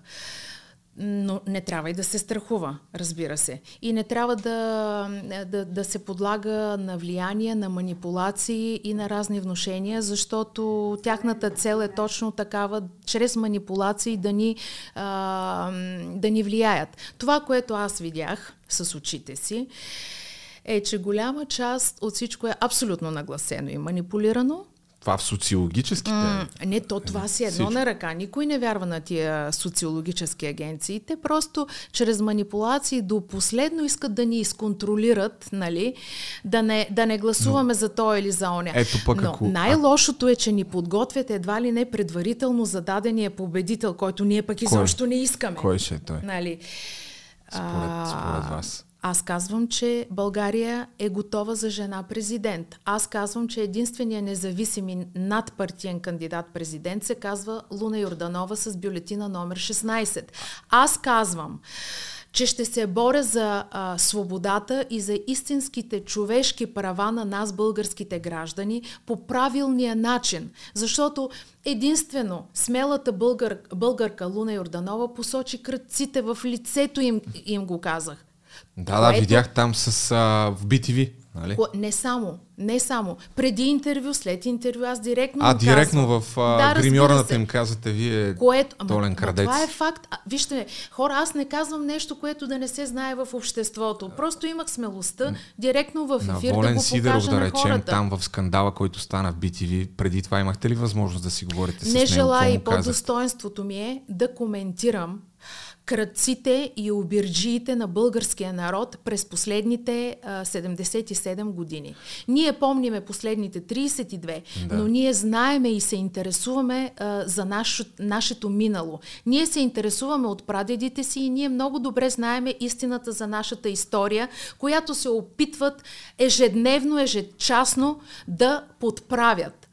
Но не трябва и да се страхува, разбира се. И не трябва да, да, да се подлага на влияние, на манипулации и на разни внушения, защото тяхната цел е точно такава, чрез манипулации да ни, а, да ни влияят. Това, което аз видях с очите си, е, че голяма част от всичко е абсолютно нагласено и манипулирано. Това в социологическите. М, Не, то това си е едно Всичко. на ръка. Никой не вярва на тия социологически агенции. Те просто чрез манипулации до последно искат да ни изконтролират, нали? Да не, да не гласуваме за то или за оня. Ето пък Но ако- най-лошото е, че ни подготвят едва ли не предварително зададения победител, който ние пък изобщо не искаме. Кой ще е той? Нали? Според, според вас. Аз казвам, че България е готова за жена президент. Аз казвам, че единствения независим и надпартиен кандидат президент се казва Луна Йорданова с бюлетина номер 16. Аз казвам, че ще се боря за а, свободата и за истинските човешки права на нас, българските граждани, по правилния начин. Защото единствено смелата българ, българка Луна Йорданова посочи кръците в лицето им, им го казах. Да, да, видях там с а, в BTV. Нали? Не само, не само. Преди интервю, след интервю, аз директно А, директно казвам. в а, да, гримьорната им казвате, вие което, толен крадец. това е факт. А, вижте, хора, аз не казвам нещо, което да не се знае в обществото. Просто имах смелостта директно в ефир да го Сидеров, да речем, хората. там в скандала, който стана в BTV, преди това имахте ли възможност да си говорите с Не него? желая и по достоинството ми е да коментирам кръците и обирджиите на българския народ през последните а, 77 години. Ние помниме последните 32, да. но ние знаеме и се интересуваме а, за наш, нашето минало. Ние се интересуваме от прадедите си и ние много добре знаеме истината за нашата история, която се опитват ежедневно, ежечасно да подправят.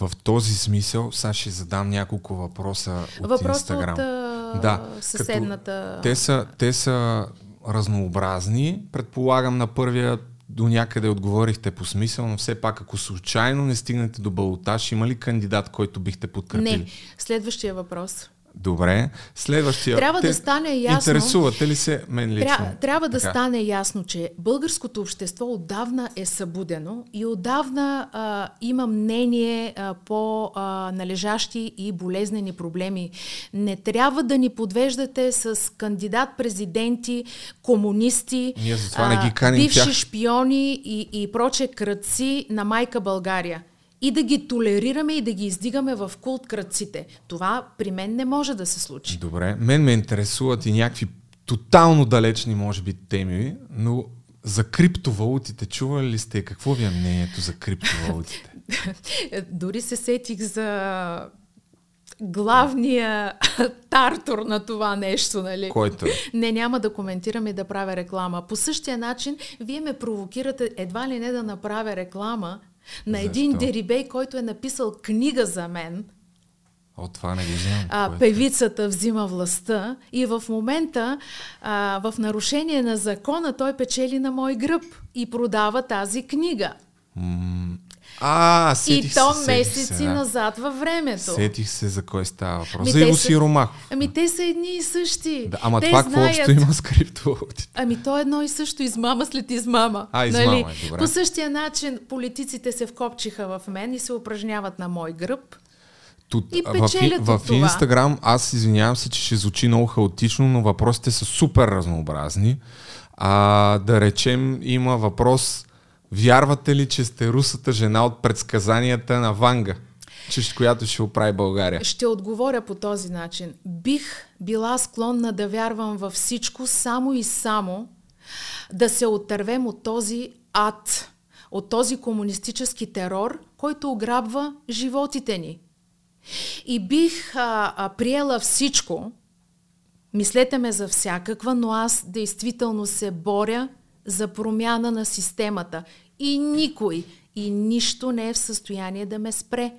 В този смисъл, сега ще задам няколко въпроса от Въпрос Инстаграм. от да, съседната... Те са, те са разнообразни. Предполагам на първия до някъде отговорихте по смисъл, но все пак ако случайно не стигнете до балотаж, има ли кандидат, който бихте подкрепили? Не. Следващия въпрос. Добре. Следващия. Трябва Те, да стане ясно. Интересувате ли се мен лично? Тря, трябва да така. стане ясно, че българското общество отдавна е събудено и отдавна а, има мнение а, по а, належащи и болезнени проблеми. Не трябва да ни подвеждате с кандидат-президенти, комунисти, Ние затова не ги каним бивши тях. шпиони и, и проче кръци на майка България и да ги толерираме и да ги издигаме в култ кръците. Това при мен не може да се случи. Добре, мен ме интересуват и някакви тотално далечни, може би, теми, но за криптовалутите чували ли сте? Какво ви е мнението за криптовалутите? Дори се сетих за главния тартор на това нещо, нали? Който? Не, няма да коментирам и да правя реклама. По същия начин, вие ме провокирате едва ли не да направя реклама на Защо? един дерибей, който е написал книга за мен. О, това не го знам. А, Кое? певицата взима властта и в момента а, в нарушение на закона той печели на мой гръб и продава тази книга. М- А, сетих и то се, месеци се, да. назад във времето. Сетих се за кой става въпрос. Ами за Иво Сиромахов. Ами те са едни и същи. Да, ама те това какво общо има с криптовалутите? Ами то е едно и също, измама след измама. А, измама нали? е, добре. По същия начин политиците се вкопчиха в мен и се упражняват на мой гръб. Тут, И в, печелят в, в това. Инстаграм, аз извинявам се, че ще звучи много хаотично, но въпросите са супер разнообразни. А, да речем, има въпрос, вярвате ли, че сте русата жена от предсказанията на Ванга, че, която ще оправи България? Ще отговоря по този начин. Бих била склонна да вярвам във всичко, само и само да се отървем от този ад, от този комунистически терор, който ограбва животите ни. И бих а, а, приела всичко, мислете ме за всякаква, но аз действително се боря за промяна на системата. И никой и нищо не е в състояние да ме спре.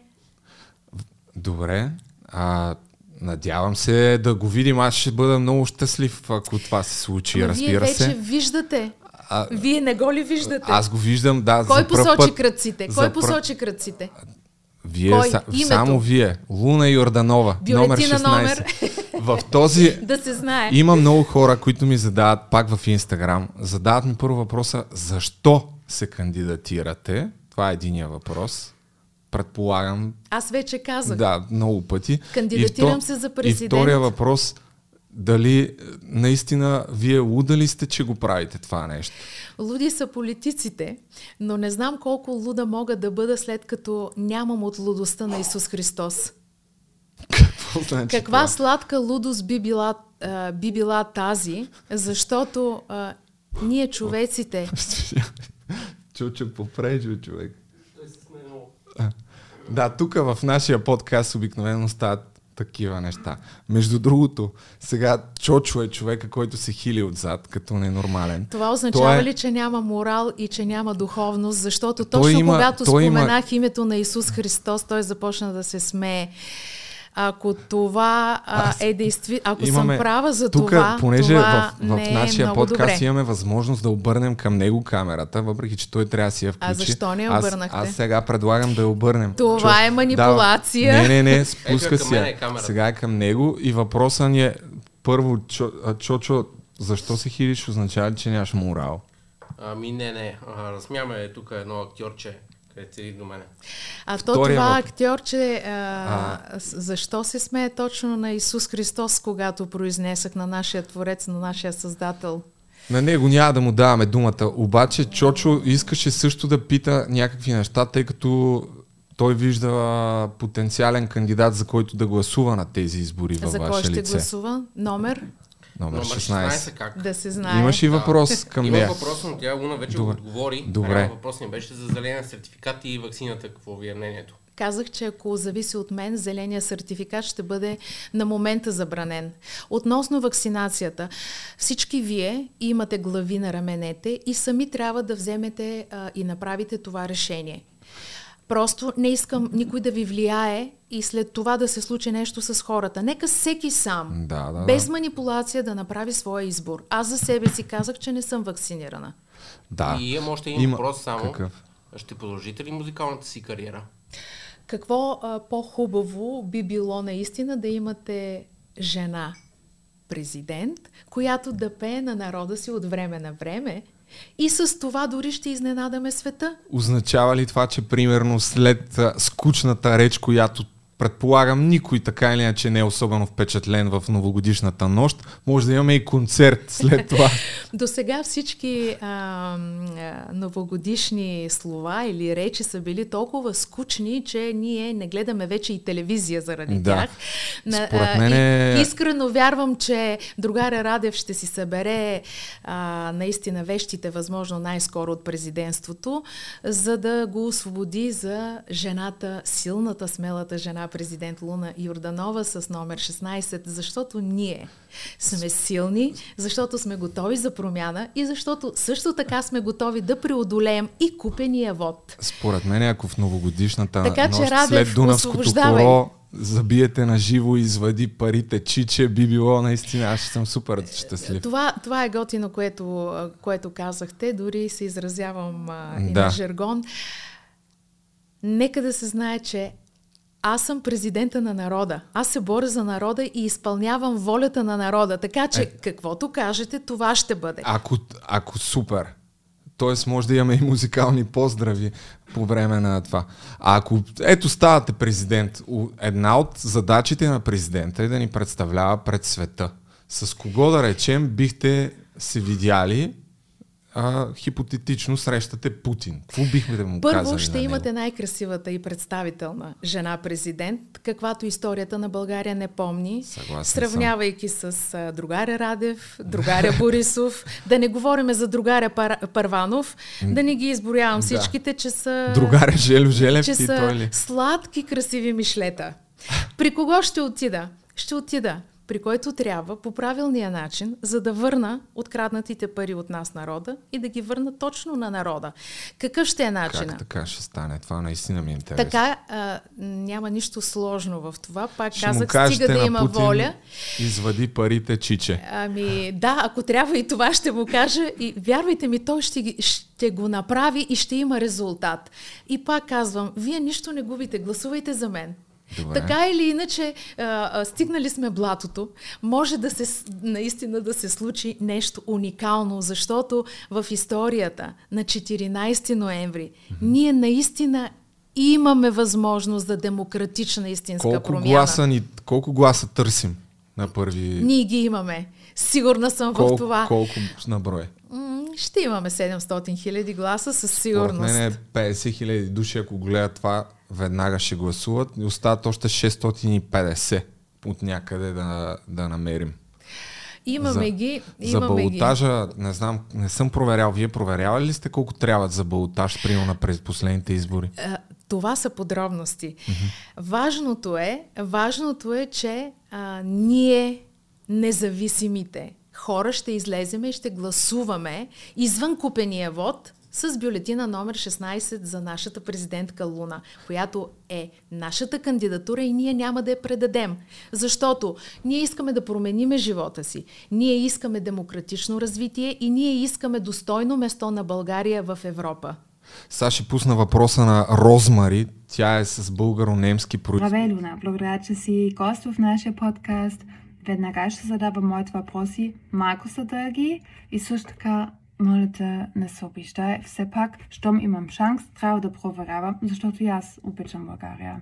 Добре. А, надявам се да го видим. Аз ще бъда много щастлив, ако това се случи, Ама разбира вие вече се. виждате. А, Вие не го ли виждате? аз го виждам, да. Кой за пръв посочи път, кръците? за Кой пръв- посочи кръците? Вие, Кой? са, Името? само вие. Луна Йорданова, номер Бюлетина 16. номер. В този... Да се знае. Има много хора, които ми задават, пак в Инстаграм, задават ми първо въпроса, защо се кандидатирате? Това е единия въпрос. Предполагам, Аз вече казах. да, много пъти. Кандидатирам И се за И президент. втория въпрос, дали е, наистина вие луда ли сте, че го правите това нещо? Луди са политиците, но не знам колко луда мога да бъда след като нямам от лудостта на Исус Христос. Какво значи Каква това? сладка лудост би била, а, би била тази, защото а, ние човеците, Чучо попрежи, човек. Да, тук в нашия подкаст обикновено стават такива неща. Между другото, сега Чочо е човека, който се хили отзад, като ненормален. Това означава Той ли, че няма морал и че няма духовност? Защото точно има- когато той има- споменах името на Исус Христос, той започна да се смее. Ако това а, е действително, ако Имаме- съм права за тук, това, понеже това в, в не е нашия много подкаст добре. имаме възможност да обърнем към него камерата, въпреки че той трябва да си я включи. защо не я аз, обърнахте? аз сега предлагам да я обърнем. Това е манипулация. Да, не, не, не, спуска към си я. е. Сега е към него и въпросът ни е първо, Чо, а, Чочо, защо се хилиш, означава че нямаш морал? Ами не, не. А, разсмяме тук едно актьорче, където седи до мене. А то Втория това въпрос. актьорче, а, с- защо се смее точно на Исус Христос, когато произнесах на нашия Творец, на нашия Създател? На него няма да му даваме думата, обаче Чочо искаше също да пита някакви неща, тъй като той вижда потенциален кандидат, за който да гласува на тези избори във За кой ваше ще лице. гласува? Номер? Номер Номер 16. 16 как? Да се знае. Имаш и Да. въпрос към Има нея. въпрос, но тя Луна вече Добре. го отговори. Добре. Въпрос ни беше за зеления сертификат и вакцината. Какво ви е мнението? Казах, че ако зависи от мен, зеления сертификат ще бъде на момента забранен. Относно вакцинацията, всички вие имате глави на раменете и сами трябва да вземете а, и направите това решение. Просто не искам никой да ви влияе и след това да се случи нещо с хората. Нека всеки сам, Да, да, без да. манипулация, да направи своя избор. Аз за себе си казах, че не съм вакцинирана. Да. И имам още един Има- въпрос само. Какъв? Ще продължите ли музикалната си кариера? Какво а, по-хубаво би било наистина да имате жена президент, която да пее на народа си от време на време и с това дори ще изненадаме света. Означава ли това, че примерно след скучната реч, която предполагам никой така или иначе не е особено впечатлен в новогодишната нощ, може да имаме и концерт след това. До сега всички а, а, новогодишни слова или речи са били толкова скучни, че ние не гледаме вече и телевизия заради Да. тях. Според а, мен е- и, искрено вярвам, че другаря Радев ще си събере а, наистина вещите, възможно най-скоро от президентството, за да го освободи за жената, силната, смелата жена, президент Луна Йорданова с номер 16, защото ние сме силни, защото сме готови за промяна и защото също така сме готови да преодолеем и купения вод. Според мен, ако в новогодишната Така че, нощ Радев, след Дунавското коро забиете на живо извади парите, чиче, би било наистина, аз ще съм супер щастлив. Това, това е готино, което, което казахте. Дори се изразявам а, и Да. на жаргон. Нека да се знае, че аз съм президента на народа. Аз се боря за народа и изпълнявам волята на народа. Така че, Е. каквото кажете, това ще бъде. Ако, ако супер. Тоест може да имаме и музикални поздрави по време на това. А ако ето ставате президент, една от задачите на президента е да ни представлява пред света. С кого да речем бихте се видяли а, хипотетично срещате Путин. Какво бихме да му Първо казали ще на имате най-красивата и представителна жена президент, каквато историята на България не помни. Съгласен сравнявайки с а, другаря Радев, другаря Борисов, да не говориме за другаря Пар... Първанов, да не ги изброявам всичките, че са... Другаря Желю Желев че са той ли? сладки, красиви мишлета. При кого ще отида? Ще отида при който трябва по правилния начин, за да върна откраднатите пари от нас народа и да ги върна точно на народа. Какъв ще е начина? Как така ще стане? Това наистина ми е интересно. Така а, няма нищо сложно в това. Пак ще казах, кажете стига да има Путин, воля. Извади парите, чиче. Ами да, ако трябва и това ще му кажа. И вярвайте ми, той ще, ще го направи и ще има резултат. И пак казвам, вие нищо не губите, гласувайте за мен. Добре. Така или иначе, а, а, стигнали сме блатото, може да се, наистина да се случи нещо уникално, защото в историята на 14 ноември ние наистина имаме възможност за демократична истинска Колко промяна. гласа, ни, колко гласа търсим на първи... Ние ги имаме. Сигурна съм в колко, това. колко на брой? Ще имаме 700 хиляди гласа със Според сигурност. мен е 50 хиляди души, ако гледат това, веднага ще гласуват. И остават още 650 от някъде да, да намерим. Имаме за, ги. За Имаме ги. балотажа, не знам, не съм проверял. Вие проверявали ли сте колко трябват за балотаж, примерно на през последните избори? А, това са подробности. Mm-hmm. Важното е, важното е, че а, ние, независимите хора, ще излеземе и ще гласуваме извън купения вод с бюлетина номер 16 за нашата президентка Луна, която е нашата кандидатура и ние няма да я предадем. Защото ние искаме да промениме живота си, ние искаме демократично развитие и ние искаме достойно место на България в Европа. Саши пусна въпроса на Розмари. Тя е с българо-немски происход. Здравей, Луна. Благодаря, че си гост в нашия подкаст. Веднага ще задавам моите въпроси. Малко са дълги и също така моля те, не се обиждай. Все пак, щом имам шанс, трябва да проверявам, защото аз обичам България.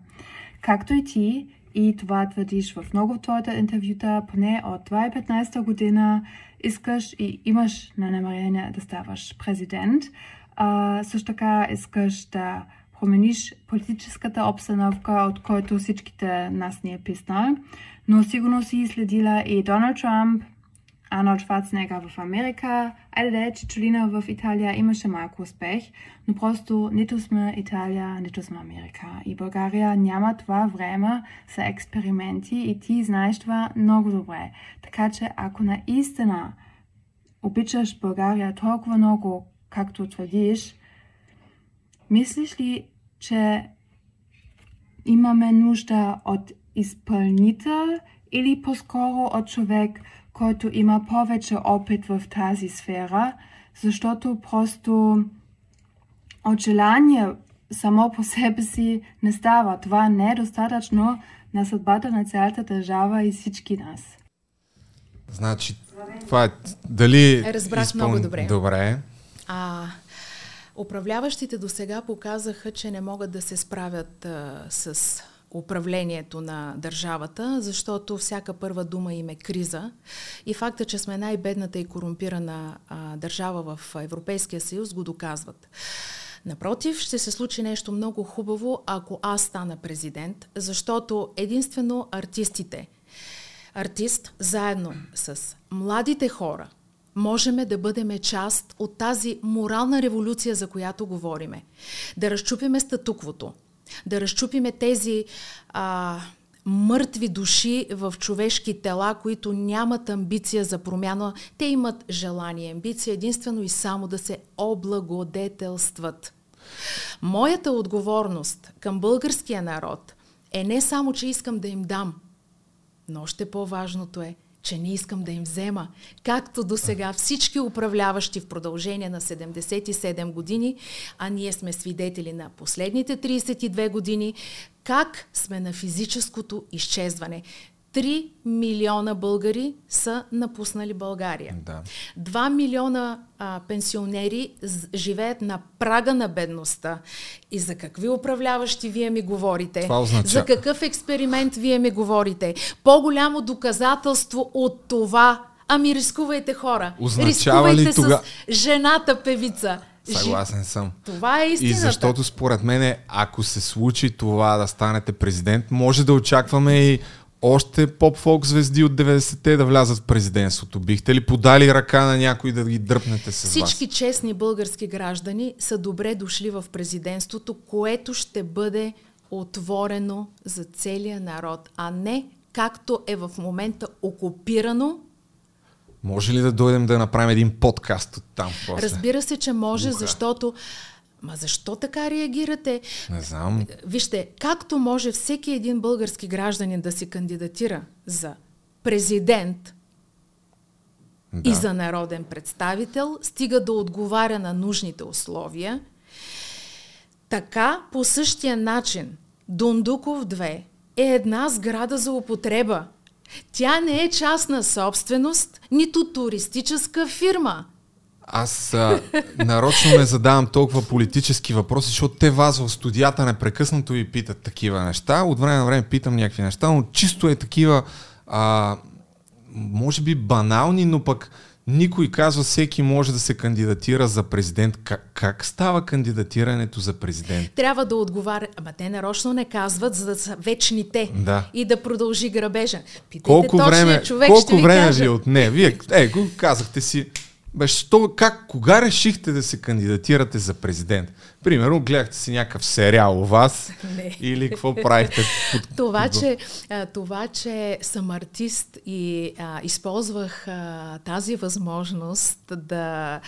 Както и ти, и това твърдиш в много твоите интервюта, поне от 2015 година, искаш и имаш на намерение да ставаш президент. А, също така искаш да промениш политическата обстановка, от който всичките нас ни е писна. Но сигурно си следила и Доналд Трамп, Арнолд Шварценегър в Америка, че Чулина в Италия имаше малко успех, но просто нито сме Италия, нито сме Америка. И България няма това време за експерименти и ти знаеш това много добре. Така че ако наистина обичаш България толкова много, както твърдиш, мислиш ли, че имаме нужда от изпълнител или по-скоро от човек, който има повече опит в тази сфера, защото просто от желание само по себе си не става. Това не е достатъчно на съдбата на цялата държава и всички нас. Значи, това е дали... Разбрах изпъл... много добре. Добре. А, управляващите до сега показаха, че не могат да се справят а, с управлението на държавата, защото всяка първа дума им е криза. И факта, че сме най-бедната и корумпирана а, държава в Европейския съюз, го доказват. Напротив, ще се случи нещо много хубаво, ако аз стана президент, защото единствено артистите, артист заедно с младите хора, можем да бъдем част от тази морална революция, за която говориме. Да разчупиме статуквото, да разчупиме тези а, мъртви души в човешки тела, които нямат амбиция за промяна. Те имат желание, амбиция единствено и само да се облагодетелстват. Моята отговорност към българския народ е не само, че искам да им дам, но още по-важното е – че не искам да им взема. Както до сега всички управляващи в продължение на 77 години, а ние сме свидетели на последните 32 години, как сме на физическото изчезване. 3 милиона българи са напуснали България. Да. 2 милиона а, пенсионери живеят на прага на бедността. И за какви управляващи вие ми говорите? Това означава... За какъв експеримент вие ми говорите? По-голямо доказателство от това. Ами рискувайте хора. Означава рискувайте ли тога... с жената певица. Съгласен съм. Това е истината. И защото според мен, ако се случи това да станете президент, може да очакваме и още поп-фолк звезди от 90-те да влязат в президентството? Бихте ли подали ръка на някой да ги дръпнете с Всички вас? Всички честни български граждани са добре дошли в президентството, което ще бъде отворено за целия народ, а не както е в момента окупирано. Може ли да дойдем да направим един подкаст от там? После? Разбира се, че може, Духа. защото Ма защо така реагирате? Не знам. Вижте, както може всеки един български гражданин да се кандидатира за президент да. и за народен представител, стига да отговаря на нужните условия, така по същия начин Дундуков 2 е една сграда за употреба. Тя не е частна собственост, нито туристическа фирма – аз а, нарочно не задавам толкова политически въпроси, защото те вас в студията непрекъснато ви питат такива неща. От време на време питам някакви неща, но чисто е такива, а, може би банални, но пък никой казва, всеки може да се кандидатира за президент. Как, как става кандидатирането за президент? Трябва да отговаря. Ама те нарочно не казват, за да са вечните да. и да продължи грабежа. Питайте колко време, човек, колко време ви от не? Вие е, го казахте си Беше, що, как, кога решихте да се кандидатирате за президент? Примерно, гледахте си някакъв сериал у вас Не. или какво правихте? Това, че, това, че съм артист и а, използвах а, тази възможност да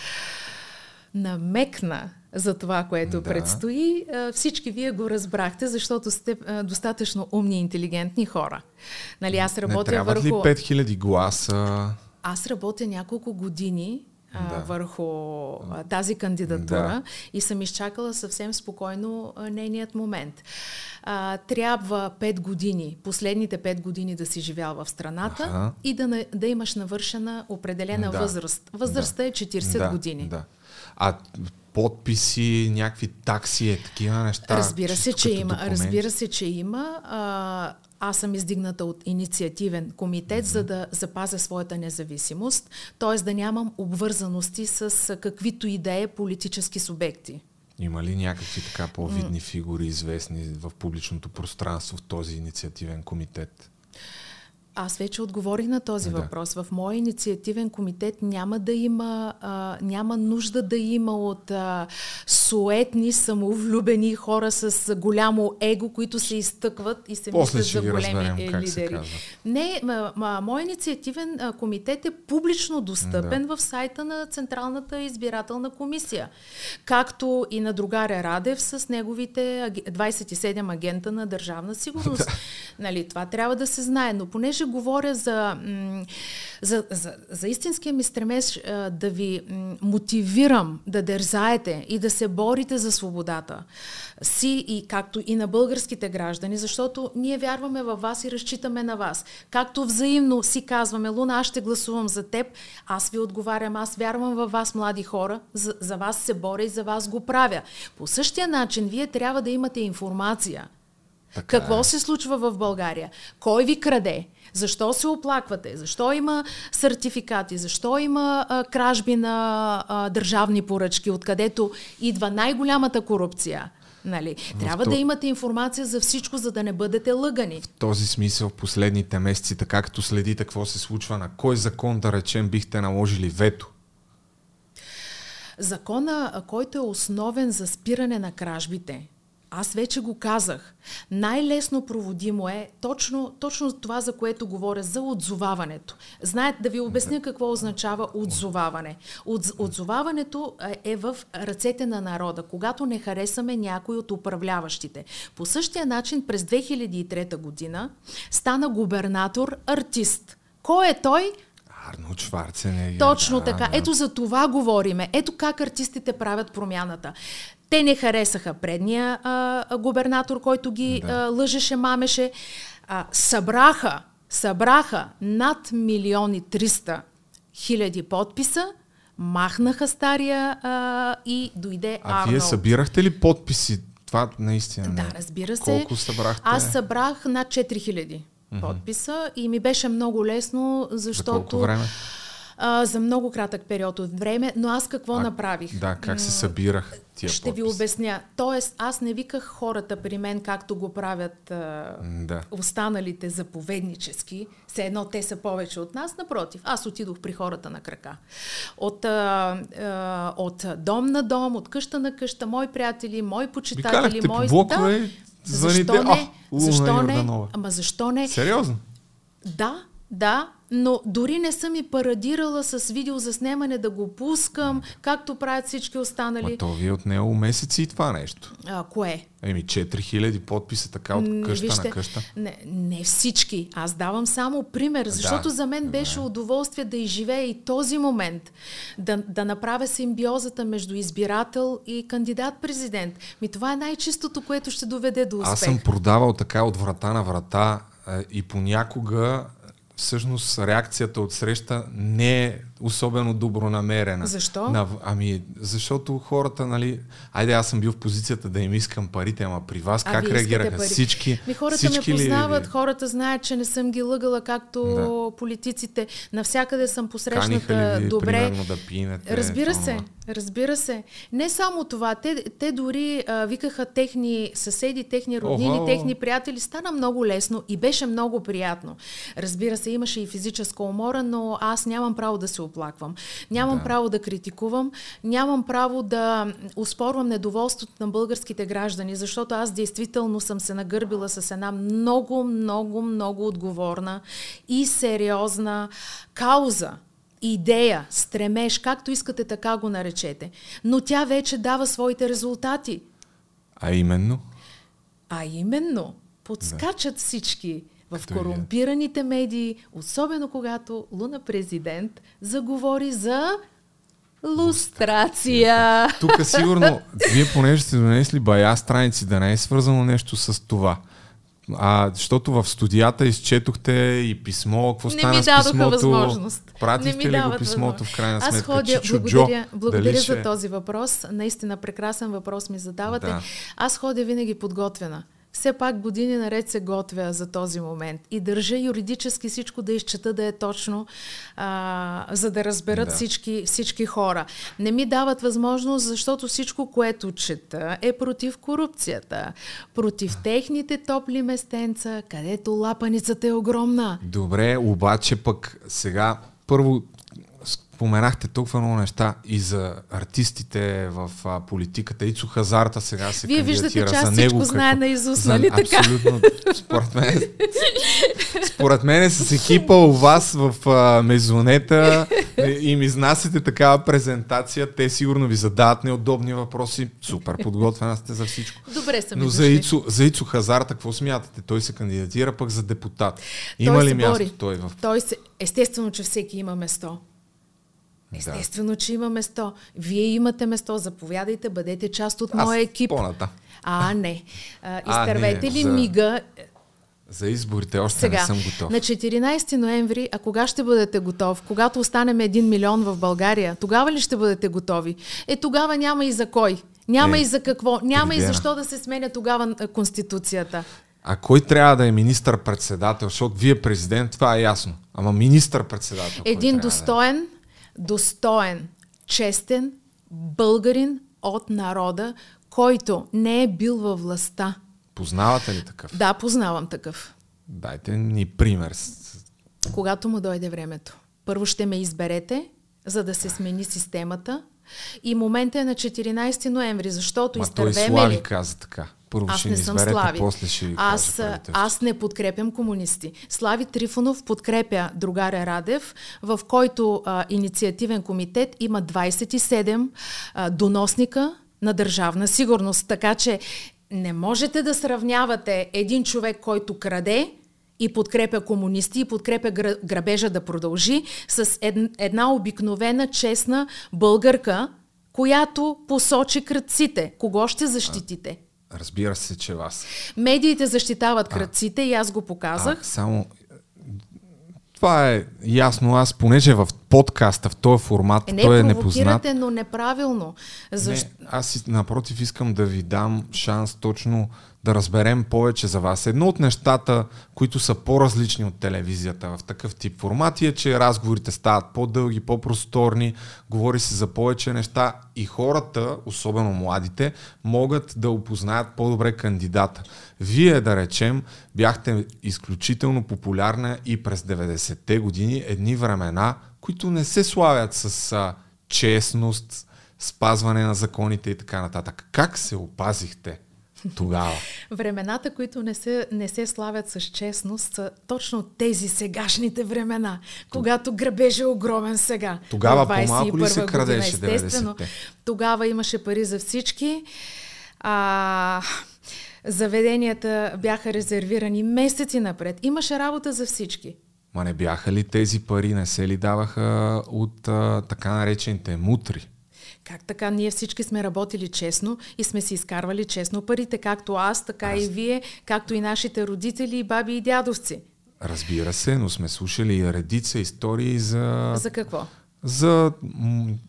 намекна за това, което Да. предстои, всички вие го разбрахте, защото сте достатъчно умни и интелигентни хора. Нали, аз Не работя трябват върху... ли 5000 гласа? Аз работя няколко години а, Да. върху а, тази кандидатура Да. и съм изчакала съвсем спокойно а, нейният момент. А, трябва 5 години, последните 5 години да си живял в страната Аха. и да, да имаш навършена определена Да. възраст. Възрастта Да. е 40 да, години. Да. А подписи, някакви такси, е такива неща. Разбира се, че има. документи. Разбира се, че има. А, аз съм издигната от инициативен комитет, за да запазя своята независимост, т.е. да нямам обвързаности с каквито и да е политически субекти. Има ли някакви така по-видни фигури, известни в публичното пространство в този инициативен комитет? Аз вече отговорих на този Да. въпрос. В моя инициативен комитет няма да има, а, няма нужда да има от а, суетни, самовлюбени хора с голямо его, които се изтъкват и се После мислят за големи разберем лидери. Не, ма, ма, мой инициативен а, комитет е публично достъпен в сайта на Централната избирателна комисия. Както и на другаря Радев с неговите аге- 27 агента на държавна сигурност. нали, това трябва да се знае. Но понеже говоря за, за, за, за истинския ми стремеж да ви мотивирам да дързаете и да се борите за свободата си и както и на българските граждани, защото ние вярваме във вас и разчитаме на вас. Както взаимно си казваме, Луна, аз ще гласувам за теб, аз ви отговарям, аз вярвам във вас, млади хора, за, за вас се боря и за вас го правя. По същия начин, вие трябва да имате информация. Така Какво е. се случва в България? Кой ви краде? Защо се оплаквате? Защо има сертификати? Защо има а, кражби на а, държавни поръчки, откъдето идва най-голямата корупция? Нали? Трябва то- да имате информация за всичко, за да не бъдете лъгани. В този смисъл в последните месеци, така като следите какво се случва, на кой закон, да речем, бихте наложили вето? Закона, който е основен за спиране на кражбите, аз вече го казах. Най-лесно проводимо е точно, точно това, за което говоря, за отзоваването. Знаете, да ви обясня какво означава отзоваване. От, отзоваването е- е в ръцете на народа, когато не харесаме някой от управляващите. По същия начин през 2003 година стана губернатор артист. Кой е той? Арно Шварценегер. Точно да, така. да. Ето за това говориме. Ето как артистите правят промяната. Те не харесаха предния а, а, губернатор, който ги Да. а, лъжеше, мамеше. А, събраха, събраха над милиони 300 хиляди подписа, махнаха стария а, и дойде А Арнолд. вие събирахте ли подписи? Това наистина. Да, разбира се. Колко събрахте? Аз събрах над 4000 подписа и ми беше много лесно, За защото... колко време? А, за много кратък период от време, но аз какво А, направих? Да, как се събирах тия Ще ви подписи? обясня. Тоест, аз не виках хората при мен, както го правят а, Да. останалите заповеднически, все едно те са повече от нас, напротив, аз отидох при хората на крака. От, а, а, от дом на дом, от къща на къща, мои приятели, мои почитатели, мои... блокове, звъните, защо не? «А, защо не? Йорданова». Ама защо не? Сериозно? Да, да, но дори не съм и парадирала с видеозаснемане да го пускам, както правят всички останали. Ма то ви е отнело месеци и това нещо. А, кое? Еми 4000 подписа така от къща на къща. Не, не всички. Аз давам само пример, защото за мен беше удоволствие да изживея и този момент, да, да направя симбиозата между избирател и кандидат-президент. Ми това е най-чистото, което ще доведе до успех. Аз съм продавал така от врата на врата а, и понякога всъщност реакцията от среща не е особено добронамерена. Защо? На, ами, защото хората, нали, айде аз съм бил в позицията да им искам парите, ама при вас А, как искате реагираха? пари. Всички, Ми хората всички ме ли- познават, хората знаят, че не съм ги лъгала, както Да. политиците. Навсякъде съм посрещната ли ви, добре. примерно, да пинете? Разбира това, се, разбира се. Не само това, те, те дори а, викаха техни съседи, техни роднини, Охо! техни приятели. Стана много лесно и беше много приятно. Разбира се, имаше и физическа умора, но аз нямам право да се оплаквам. Нямам Да. право да критикувам, нямам право да успорвам недоволството на българските граждани, защото аз действително съм се нагърбила с една много, много, много отговорна и сериозна кауза идея, стремеж, както искате така го наречете. Но тя вече дава своите резултати. А именно? А именно, подскачат всички в Като вие. корумпираните медии, особено когато Луна президент заговори за лустрация. Тук сигурно, вие понеже сте донесли бая страници, да не е свързано нещо с това. А, защото в студията изчетохте и писмо, какво Не стана ми с писмото? възможност. Не Пратихте ми ли го писмото в крайна Аз сметка? ходя, Чичо благодаря, Джо, благодаря за ще- този въпрос. Наистина прекрасен въпрос ми задавате. Да. Аз ходя винаги подготвена. Все пак години наред се готвя за този момент и държа юридически всичко да изчета да е точно, а, за да разберат Да. всички, всички хора. Не ми дават възможност, защото всичко, което чета, е против корупцията, против техните топли местенца, където лапаницата е огромна. Добре, обаче пък сега първо споменахте толкова много неща и за артистите в а, политиката. Ицо Хазарта сега се Вие виждате, кандидатира. че аз за него знае наизуст, За- нали така? Абсолютно. Според мен, според мен с екипа у вас в а, мезонета им изнасяте такава презентация. Те сигурно ви задават неудобни въпроси. Супер, подготвена сте за всичко. Добре са ми Но за. Ицо, за Ицо Хазарта какво смятате? Той се кандидатира пък за депутат. Има Той ли се място бори. той в Той се... Естествено, че всеки има место. Естествено, че има место. Вие имате место, заповядайте, бъдете част от Аз моя екип. по-натам. А, не. А, А, изтървете не, ли за- мига За изборите още сега? не съм готов. На 14 ноември, а кога ще бъдете готов? Когато останем 1 милион в България, тогава ли ще бъдете готови? Е, тогава няма и за кой. Няма Е, и за какво. Няма и Тридена. защо да се сменя тогава Конституцията. А кой трябва да е министър-председател? Защото вие президент, това е ясно. Ама министър-председател. Един трябва да е? Достоен, честен българин от народа, който не е бил във властта. Познавате ли такъв? Да, познавам такъв. Дайте ни пример. Когато му дойде времето. Първо ще ме изберете, за да се смени системата. И момента е на 14 ноември, защото Ма той изтървеме Слави ли... каза така. Първо Аз ще не съм изберете, Слави. после ще аз, аз не подкрепям комунисти. Слави Трифонов подкрепя другаря Радев, в който а, инициативен комитет има 27 а, доносника на държавна сигурност. Така че не можете да сравнявате един човек, който краде и подкрепя комунисти и подкрепя гра- грабежа да продължи с ед- една обикновена, честна българка, която посочи кръците. Кого ще защитите? Разбира се, че вас. Медиите защитават кръците и аз го показах. А, само... Това е ясно. Аз, понеже в подкаста, в този формат, Е, не той е непознат. провокирате, но неправилно. Защо? Не, аз напротив искам да ви дам шанс точно да разберем повече за вас. Едно от нещата, които са по-различни от телевизията в такъв тип формати е, че разговорите стават по-дълги, по-просторни, говори се за повече неща и хората, особено младите, могат да опознаят по-добре кандидата. Вие, да речем, бяхте изключително популярна и през 90-те години, едни времена, които не се славят с а, честност, спазване на законите и така нататък. Как се опазихте тогава? Времената, които не се, не се славят с честност, са точно тези сегашните времена, когато грабеж е огромен сега. Тогава по-малко ли се 21 крадеше година, естествено. 90-те? Тогава имаше пари за всички. А, заведенията бяха резервирани месеци напред. Имаше работа за всички. Ма не бяха ли тези пари, не се ли даваха от а, така наречените мутри? Как така? Ние всички сме работили честно и сме си изкарвали честно парите, както аз, така и вие, както и нашите родители, и баби и дядовци. Разбира се, но сме слушали и редица истории за, За какво? за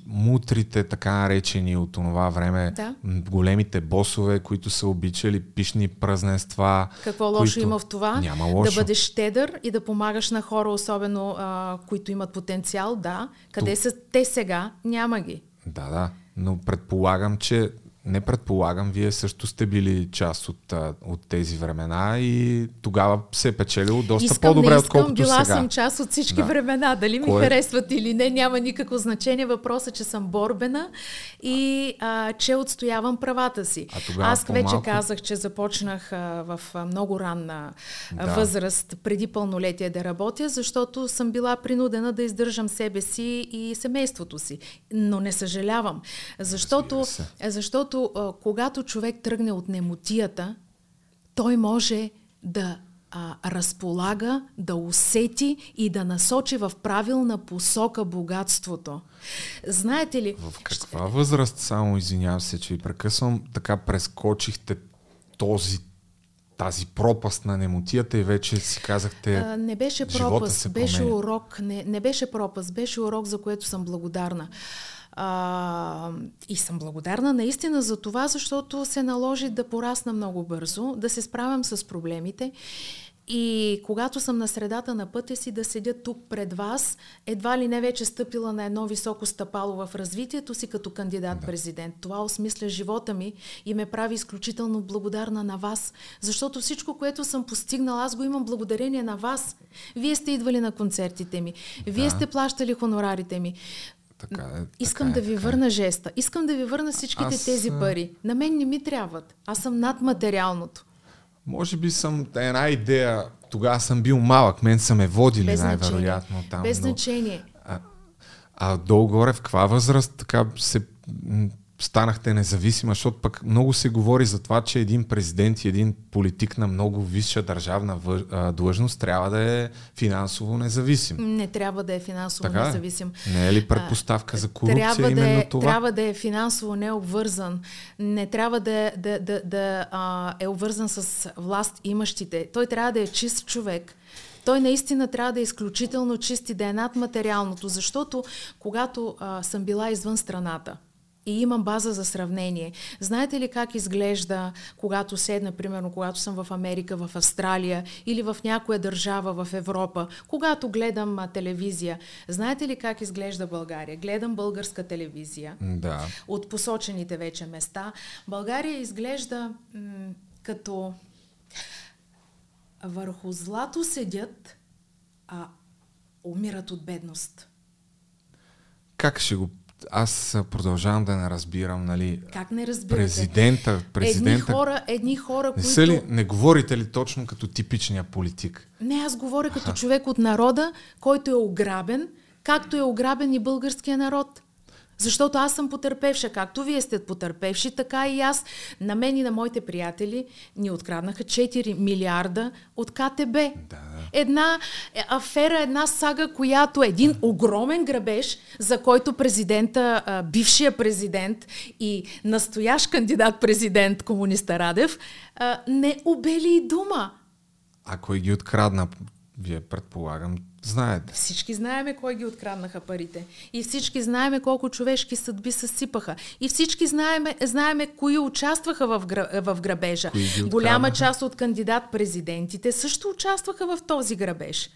мутрите, така наречени от това време, Да. големите босове, които са обичали пишни празненства. Какво лошо които... има в това? Няма лошо. Да бъдеш щедър и да помагаш на хора, особено а, които имат потенциал, да. Къде Ту- са те сега? Няма ги. Да, да. Но предполагам, че не предполагам, вие също сте били част от, от тези времена и тогава се е печелило доста искам, по-добре, не искам, отколкото била сега. съм част от всички да. времена. Дали ми Кое... харесват или не, няма никакво значение. Въпросът е, че съм борбена и а, че отстоявам правата си. А Аз по-малко... вече казах, че започнах а, в а, много ранна да. възраст, преди пълнолетие да работя, защото съм била принудена да издържам себе си и семейството си. Но не съжалявам, защото, защото а, когато човек тръгне от немотията, той може да а, разполага, да усети и да насочи в правилна посока богатството. Знаете ли... В каква възраст, само извинявам се, че ви прекъсвам, така прескочихте този тази пропаст на немотията и вече си казахте. А, не беше пропаст, беше урок. Не, не беше пропаст, беше урок, за което съм благодарна. А, и съм благодарна наистина за това, защото се наложи да порасна много бързо, да се справям с проблемите. И когато съм на средата на пътя си да седя тук пред вас, едва ли не вече стъпила на едно високо стъпало в развитието си като кандидат-президент. Това осмисля живота ми и ме прави изключително благодарна на вас, защото всичко, което съм постигнала, аз го имам благодарение на вас. Вие сте идвали на концертите ми, вие да. сте плащали хонорарите ми. Така е, Искам така да ви е, върна жеста. Искам да ви върна всичките Аз... тези пари. На мен не ми трябват. Аз съм над материалното. Може би съм една идея. Тогава съм бил малък. Мен са ме водили най-вероятно там. Без значение. А, а долу-горе в каква възраст така се станахте независима, защото пък много се говори за това, че един президент и един политик на много висша държавна длъжност трябва да е финансово независим. Не трябва да е финансово така независим. Не е ли предпоставка за корупция трябва именно да е, това? Трябва да е финансово необвързан. Не трябва да, е, да, да, да а, е обвързан с власт имащите. Той трябва да е чист човек. Той наистина трябва да е изключително чист и да е над материалното, защото когато а, съм била извън страната, и имам база за сравнение. Знаете ли как изглежда, когато седна, примерно, когато съм в Америка, в Австралия или в някоя държава в Европа, когато гледам а, телевизия? Знаете ли как изглежда България? Гледам българска телевизия да. от посочените вече места. България изглежда м- като върху злато седят, а умират от бедност. Как ще го аз продължавам да не разбирам, нали? Как не разбирате? Президента, президента. Едни хора, едни хора, не които... Ли, не говорите ли точно като типичния политик? Не, аз говоря като човек от народа, който е ограбен, както е ограбен и българския народ. Защото аз съм потърпевша, както вие сте потърпевши, така и аз. На мен и на моите приятели ни откраднаха 4 милиарда от КТБ. Да. Една афера, една сага, която е един огромен грабеж, за който президента, бившия президент и настоящ кандидат президент комуниста Радев не обели и дума. А кой ги открадна? Вие предполагам, знаете. Всички знаеме кой ги откраднаха парите. И всички знаеме колко човешки съдби съсипаха. И всички знаеме, знаеме кои участваха в, в грабежа. Голяма част от кандидат-президентите също участваха в този грабеж.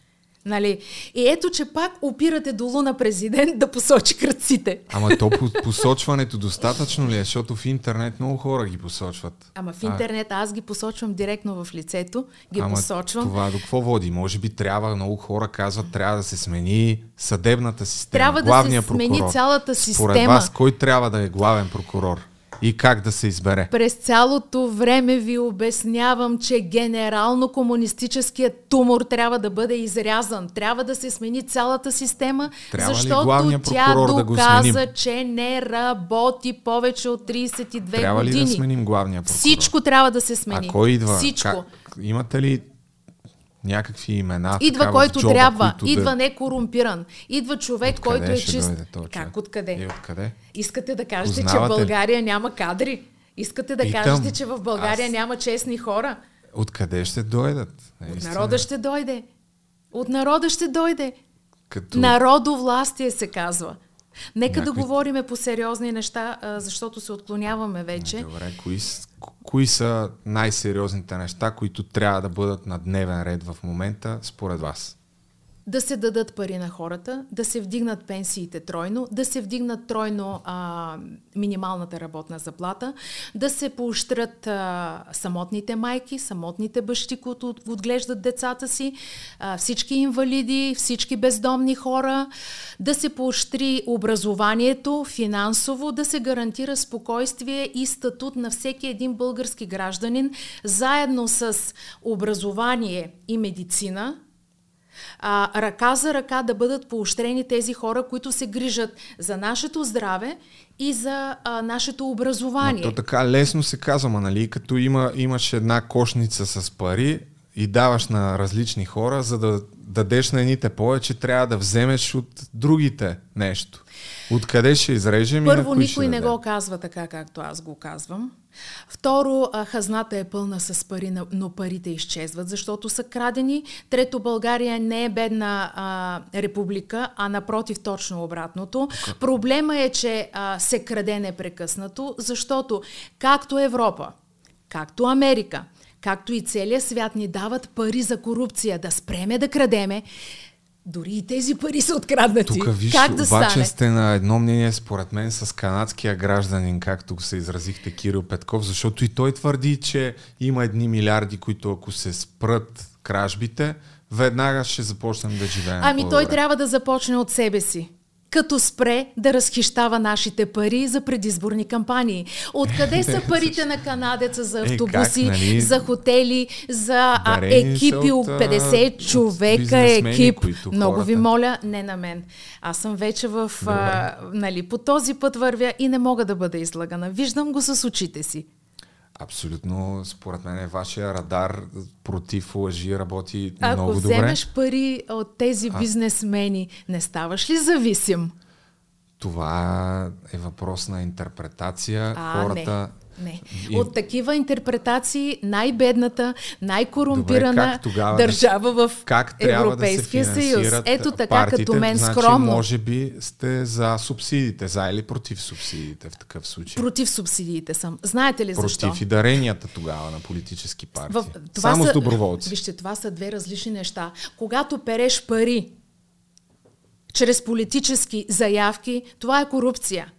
Нали? И ето, че пак опирате до Луна президент да посочи кръците. Ама то посочването достатъчно ли е? Защото в интернет много хора ги посочват. Ама в интернет аз ги посочвам директно в лицето, ги Ама посочвам. това до какво води? Може би трябва, много хора казват, трябва да се смени съдебната система, трябва да се смени прокурор. цялата система. Според вас, кой трябва да е главен прокурор? И как да се избере? През цялото време ви обяснявам, че генерално комунистическият тумор трябва да бъде изрязан. Трябва да се смени цялата система, трябва защото тя доказа, да че не работи повече от 32 трябва години. Трябва ли да сменим главния прокурор? Всичко трябва да се смени. А кой идва? Всичко. Как? Имате ли някакви имена. Идва така, който джоба, трябва, които идва да... не корумпиран, идва човек, От който е чист. Как откъде? И откъде? Искате да кажете, Познавате че в ли? България няма кадри? Искате да Питам, кажете, че в България аз- няма честни хора? Откъде ще дойдат? От Наистина. народа ще дойде. От народа ще дойде. Като... Народовластие се казва. Нека Някой- да говориме по сериозни неща, защото се отклоняваме вече. Добре, кои, кои са най-сериозните неща, които трябва да бъдат на дневен ред в момента, според вас? Да се дадат пари на хората, да се вдигнат пенсиите тройно, да се вдигнат тройно а, минималната работна заплата, да се поощрят а, самотните майки, самотните бащи, които отглеждат децата си, а, всички инвалиди, всички бездомни хора, да се поощри образованието финансово, да се гарантира спокойствие и статут на всеки един български гражданин, заедно с образование и медицина, а, ръка за ръка да бъдат поощрени тези хора, които се грижат за нашето здраве и за а, нашето образование. Но то така лесно се казва, нали? Като има, имаш една кошница с пари и даваш на различни хора, за да дадеш на едните повече, трябва да вземеш от другите нещо. Откъде ще изрежем Първо, и на никой не даде? го казва така, както аз го казвам. Второ, хазната е пълна с пари, но парите изчезват, защото са крадени. Трето, България не е бедна а, република, а напротив точно обратното. Проблема е, че а, се краде непрекъснато, защото както Европа, както Америка, както и целият свят ни дават пари за корупция, да спреме да крадеме, дори и тези пари са откраднати. Тук виж, как да обаче стане? сте на едно мнение според мен с канадския гражданин, както се изразихте Кирил Петков, защото и той твърди, че има едни милиарди, които ако се спрат кражбите, веднага ще започнем да живеем Ами по-добре. той трябва да започне от себе си като спре да разхищава нашите пари за предизборни кампании. Откъде са парите на канадеца за Е, как, автобуси, нали? за хотели, за а, екипи от, от а, 50 от човека екип? които Много ви моля, не на мен. Аз съм вече в... А, нали, по този път вървя и не мога да бъда излагана. Виждам го с очите си. Абсолютно, според мен е вашия радар против лъжи работи Ако много добре. вземеш пари от тези бизнесмени, не ставаш ли зависим? Това е въпрос на интерпретация. А, Хората... Не. И- От такива интерпретации най-бедната, най-корумпирана държава в как Европейския да съюз. Ето така, партиите, като мен значи, скромно. може би сте за субсидиите, за или против субсидиите в такъв случай? Против субсидиите съм. Знаете ли защо? против и даренията тогава на политически партии. В, Само са, с доброволци. Вижте, това са две различни неща. Когато переш пари чрез политически заявки, това е корупция.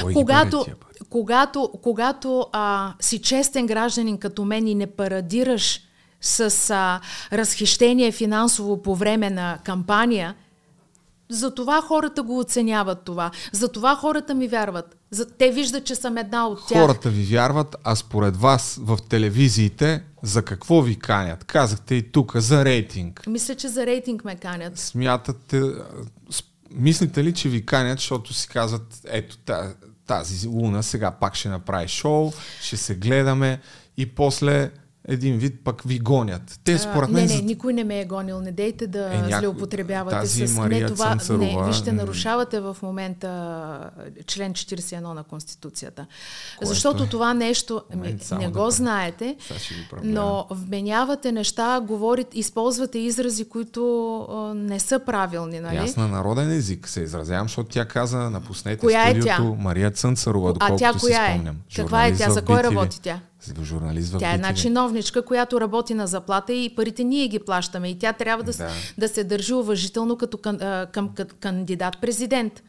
Кой ги когато, тия пари? Когато, когато а, си честен гражданин като мен и не парадираш с а, разхищение финансово по време на кампания, за това хората го оценяват това. За това хората ми вярват. За, те виждат, че съм една от тях. Хората ви вярват, а според вас в телевизиите за какво ви канят? Казахте и тук за рейтинг. Мисля, че за рейтинг ме канят. Смятате, мислите ли, че ви канят, защото си казват, ето та- тази луна сега пак ще направи шоу, ще се гледаме и после един вид пък ви гонят. Те според А, мен... не, не, никой не ме е гонил. Не дейте да Е, е, някой- злеупотребявате с... Мария не, това, Цънцарова, не, вижте, нарушавате в момента а, член 41 на Конституцията. Кое Защото е? това нещо, ами, не да го пре- знаете, но вменявате неща, говорите, използвате изрази, които а, не са правилни, нали? Аз на народен език се изразявам, защото тя каза напуснете Коя е студиото тя? Мария Цънцарова, А доколкото тя си коя е? спомням. Каква е тя? За кой работи тя? Журналист в Тя е една чиновничка, която работи на заплата и парите ние ги плащаме. И тя трябва да, Да. да. се държи уважително като към, към кандидат-президент.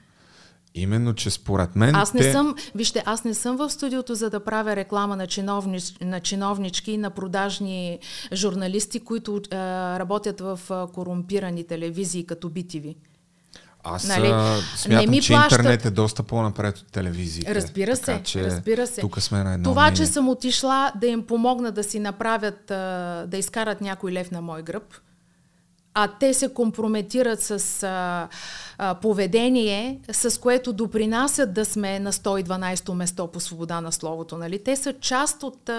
Именно, че според мен Аз не те... съм, вижте, аз не съм в студиото за да правя реклама на, чиновнич, на чиновнички и на продажни журналисти, които а, работят в а, корумпирани телевизии като BTV. Аз Нали? смятам, Не ми че плащат. интернет е доста по-напред от телевизиите. Разбира така, се, че разбира се. Тук сме на едно Това, мнение. че съм отишла да им помогна да си направят, да изкарат някой лев на мой гръб, а те се компрометират с а, а, поведение, с което допринасят да сме на 112-то место по свобода на словото. Нали? Те са част от,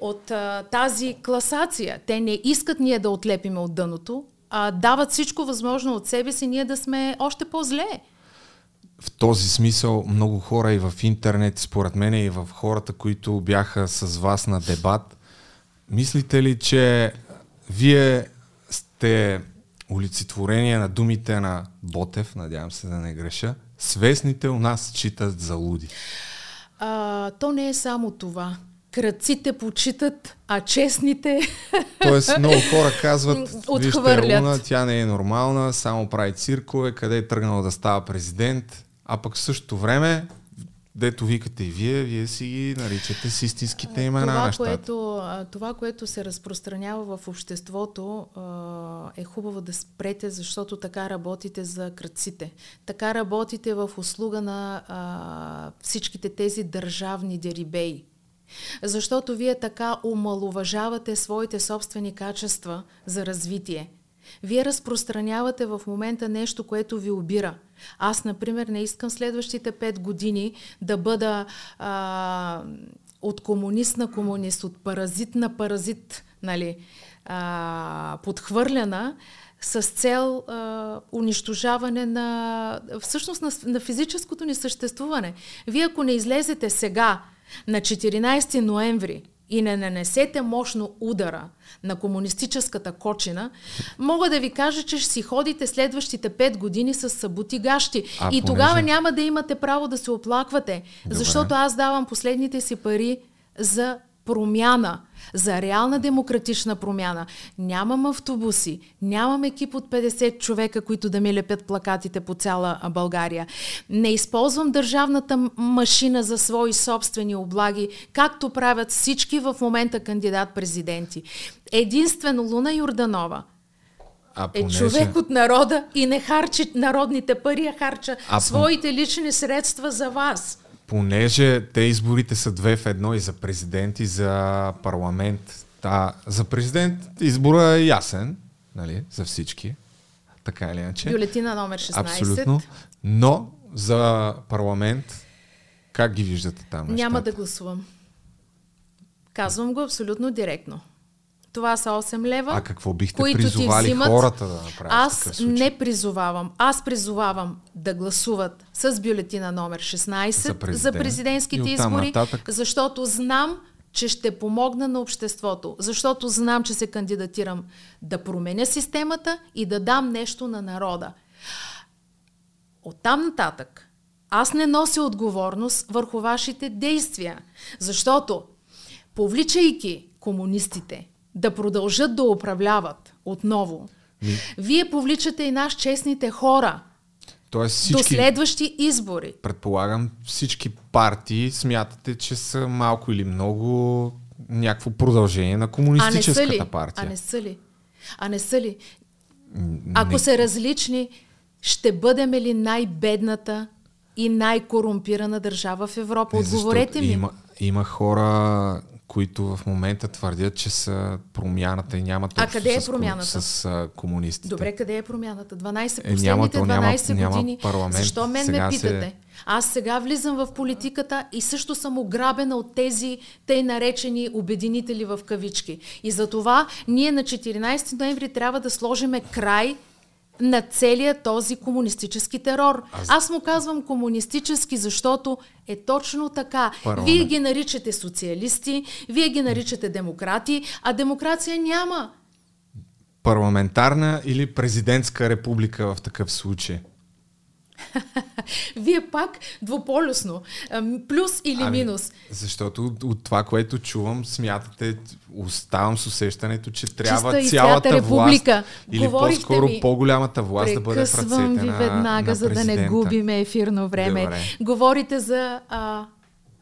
от а, тази класация. Те не искат ние да отлепиме от дъното, а дават всичко възможно от себе си ние да сме още по-зле. В този смисъл много хора и в интернет, според мен и в хората, които бяха с вас на дебат, мислите ли, че вие сте олицетворение на думите на Ботев, надявам се да не греша, свестните у нас читат за луди. А, то не е само това. Кръците почитат, а честните Тоест много хора казват, вижте. Луна, тя не е нормална, само прави циркове, къде е тръгнала да става президент, а пък в същото време, дето викате и вие, вие си ги наричате с истинските имена на това, нещата. което, това, което се разпространява в обществото, е хубаво да спрете, защото така работите за кръците. Така работите в услуга на всичките тези държавни дерибеи. Защото вие така омалуважавате своите собствени качества за развитие. Вие разпространявате в момента нещо, което ви обира. Аз, например, не искам следващите пет години да бъда а, от комунист на комунист, от паразит на паразит, нали, а, подхвърляна с цел а, унищожаване на, всъщност на, на физическото ни съществуване. Вие ако не излезете сега, на 14 ноември, и не нанесете мощно удара на комунистическата кочина, мога да ви кажа, че ще си ходите следващите 5 години с събути гащи. А, и понеже- тогава няма да имате право да се оплаквате, Добре. защото аз давам последните си пари за промяна, за реална демократична промяна. Нямам автобуси, нямам екип от 50 човека, които да ми лепят плакатите по цяла България. Не използвам държавната машина за свои собствени облаги, както правят всички в момента кандидат-президенти. Единствено Луна Йорданова А е понеже- човек от народа и не харчи народните пари, а харча А своите лични средства за вас. Понеже те изборите са две в едно и за президент и за парламент. Та, за президент избора е ясен, нали, за всички. Така или иначе. Бюлетина номер 16. Абсолютно. Но за парламент, как ги виждате там? Няма нещата? да гласувам. Казвам го абсолютно директно. Това са 8 лева. А какво бихте които ти призовали взимат. хората да направят Аз не призовавам. Аз призовавам да гласуват с бюлетина номер 16 За за, президент. президентските И оттам избори, нататък? защото знам, че ще помогна на обществото. Защото знам, че се кандидатирам да променя системата и да дам нещо на народа. Оттам нататък аз не нося отговорност върху вашите действия, защото повличайки комунистите да продължат да управляват отново, Ми- вие повличате и наш честните хора Тоест до всички, следващи избори. предполагам, всички партии смятате, че са малко или много някакво продължение на А не са комунистическата ли? партия. А не са ли? А не са ли? М, Ако не- са различни, ще бъдем ли най-бедната и най-корумпирана държава в Европа? Не, Отговорете ми. Има, има хора, които в момента твърдят, че са промяната и нямат А къде е с, промяната? С а, комунистите. Добре, къде е промяната? 12, Е, последните няма, то няма- 12 няма години. парламент. Защо мен Сега ме се- питате? Аз сега влизам в политиката и също съм ограбена от тези тъй наречени обединители в кавички. И за това ние на 14 ноември трябва да сложиме край на целия този комунистически терор. Аз, Аз му казвам комунистически, защото е точно така. Парламент. Вие ги наричате социалисти, вие ги наричате демократи, а демокрация няма. Парламентарна или президентска република в такъв случай? Вие пак двуполюсно. Плюс или Ами, минус. Защото от, това, което чувам, смятате, оставам с усещането, че трябва и цялата република. власт или Говорихте по-скоро ми. по-голямата власт да бъде в ръцете ви на, веднага, на за да не губиме ефирно време. Добре. Говорите за а,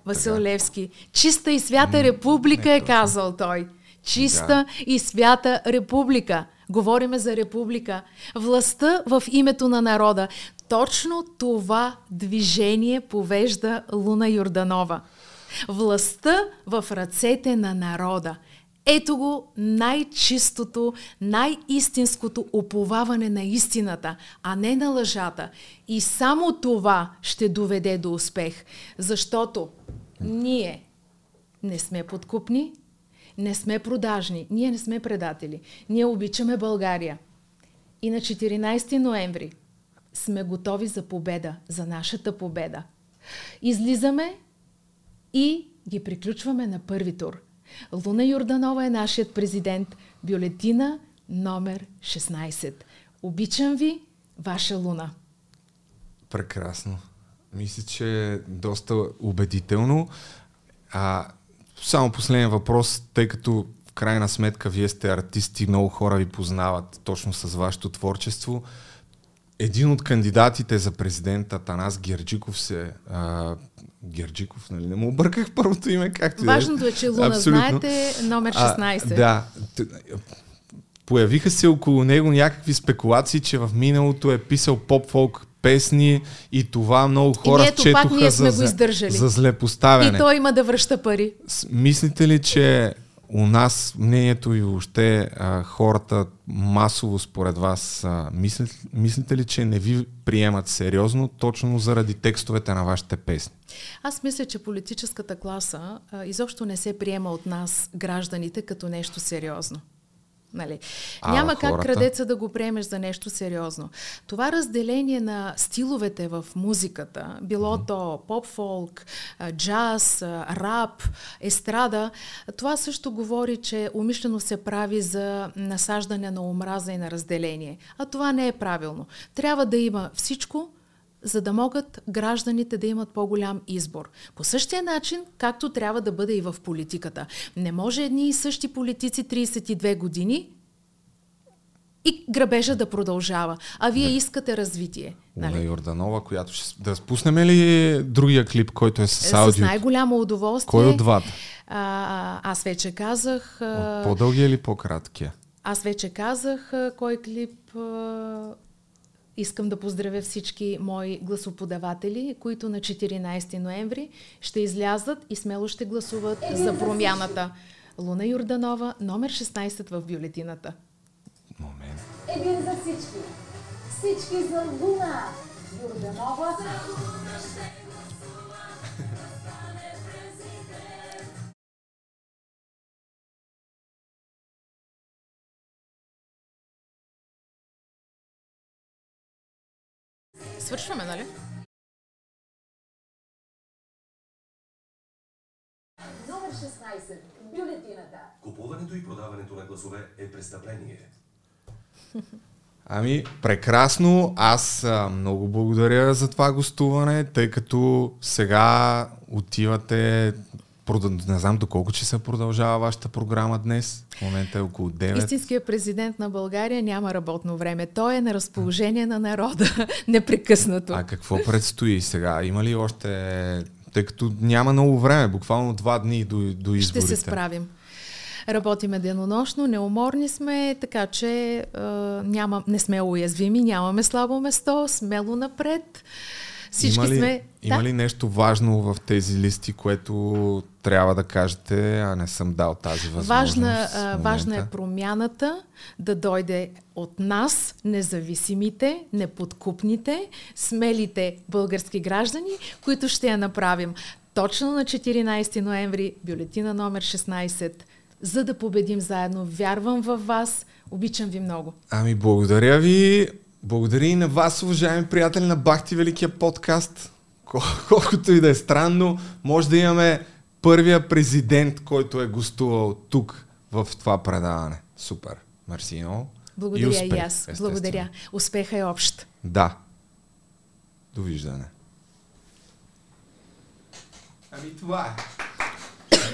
Васил Левски. Чиста и свята република не е точно. казал той. Чиста и свята република. Говориме за република. Властта в името на народа. Точно това движение повежда Луна Йорданова. Властта в ръцете на народа. Ето го най-чистото, най-истинското уповаване на истината, а не на лъжата. И само това ще доведе до успех, защото ние не сме подкупни, не сме продажни, ние не сме предатели. Ние обичаме България. И на 14 ноември сме готови за победа, за нашата победа. Излизаме и ги приключваме на първи тур. Луна Йорданова е нашият президент. Бюлетина номер 16. Обичам ви, ваша Луна. Прекрасно. Мисля, че е доста убедително. А, само последния въпрос, тъй като в крайна сметка вие сте артисти, много хора ви познават точно с вашето творчество. Един от кандидатите за президента, Танас Герджиков се... А, Герджиков, нали? Не му обърках първото име, както Важното е, че Луна, Абсолютно. знаете, номер 16. А, да. Появиха се около него някакви спекулации, че в миналото е писал поп-фолк песни и това много хора и ето, четоха пак ние сме за, го издържали. за злепоставяне. И той има да връща пари. Мислите ли, че у нас мнението и въобще а, хората масово според вас, а, мислите, мислите ли, че не ви приемат сериозно точно заради текстовете на вашите песни? Аз мисля, че политическата класа а, изобщо не се приема от нас, гражданите, като нещо сериозно. Нали? А, Няма как хората? крадеца да го приемеш за нещо сериозно. Това разделение на стиловете в музиката, било mm-hmm. то поп-фолк, джаз, рап, естрада, това също говори, че умишлено се прави за насаждане на омраза и на разделение. А това не е правилно. Трябва да има всичко, за да могат гражданите да имат по-голям избор. По същия начин, както трябва да бъде и в политиката. Не може едни и същи политици 32 години и грабежа да продължава. А вие искате развитие. Нали? Уна Йорданова, която ще... Да спуснем ли другия клип, който е с аудио? С най-голямо удоволствие. Кой от двата? А, аз вече казах... По-дългия или по-краткия? Аз вече казах кой клип Искам да поздравя всички мои гласоподаватели, които на 14 ноември ще излязат и смело ще гласуват за промяната. Луна Юрданова, номер 16 в бюлетината. Момент. Един за всички. Всички за Луна Юрданова. Свършваме, нали? Номер 16. Бюлетината. Купуването и продаването на гласове е престъпление. Ами, прекрасно. Аз а, много благодаря за това гостуване, тъй като сега отивате не знам доколко че се продължава вашата програма днес. В момента е около 9. Истинският президент на България няма работно време. Той е на разположение на народа непрекъснато. А какво предстои сега? Има ли още... Тъй като няма много време, буквално два дни до, до изборите. Ще се справим. Работиме денонощно, неуморни сме, така че е, няма, не сме уязвими, нямаме слабо место, смело напред. Всички има ли, сме... Има да? ли нещо важно в тези листи, което трябва да кажете, а не съм дал тази възможност? Важна, а, важна е промяната да дойде от нас, независимите, неподкупните, смелите български граждани, които ще я направим. Точно на 14 ноември, бюлетина номер 16, за да победим заедно. Вярвам в вас. Обичам ви много. Ами, благодаря ви. Благодаря и на вас, уважаеми приятели на Бахти Великия подкаст. Кол- колкото и да е странно, може да имаме първия президент, който е гостувал тук в това предаване. Супер. Мерси много. Благодаря и, успех, и аз. Благодаря. Успеха е общ. Да. Довиждане. Ами това е.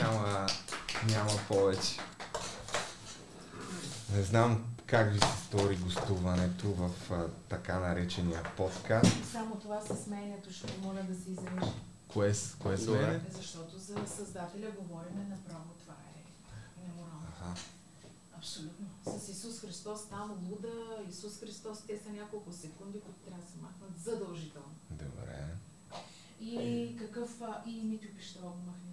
Няма, няма повече. Не знам как ви се стори гостуването в а, така наречения подкаст? Само това със сменето ще моля да се изрежи. Кое, кое смене? Защото за създателя говориме направо. Това е неморално. Ага. Абсолютно. С Исус Христос там луда, Исус Христос, те са няколко секунди, които трябва да се махнат задължително. Добре. И какъв, а, и Митю Пищова го махне.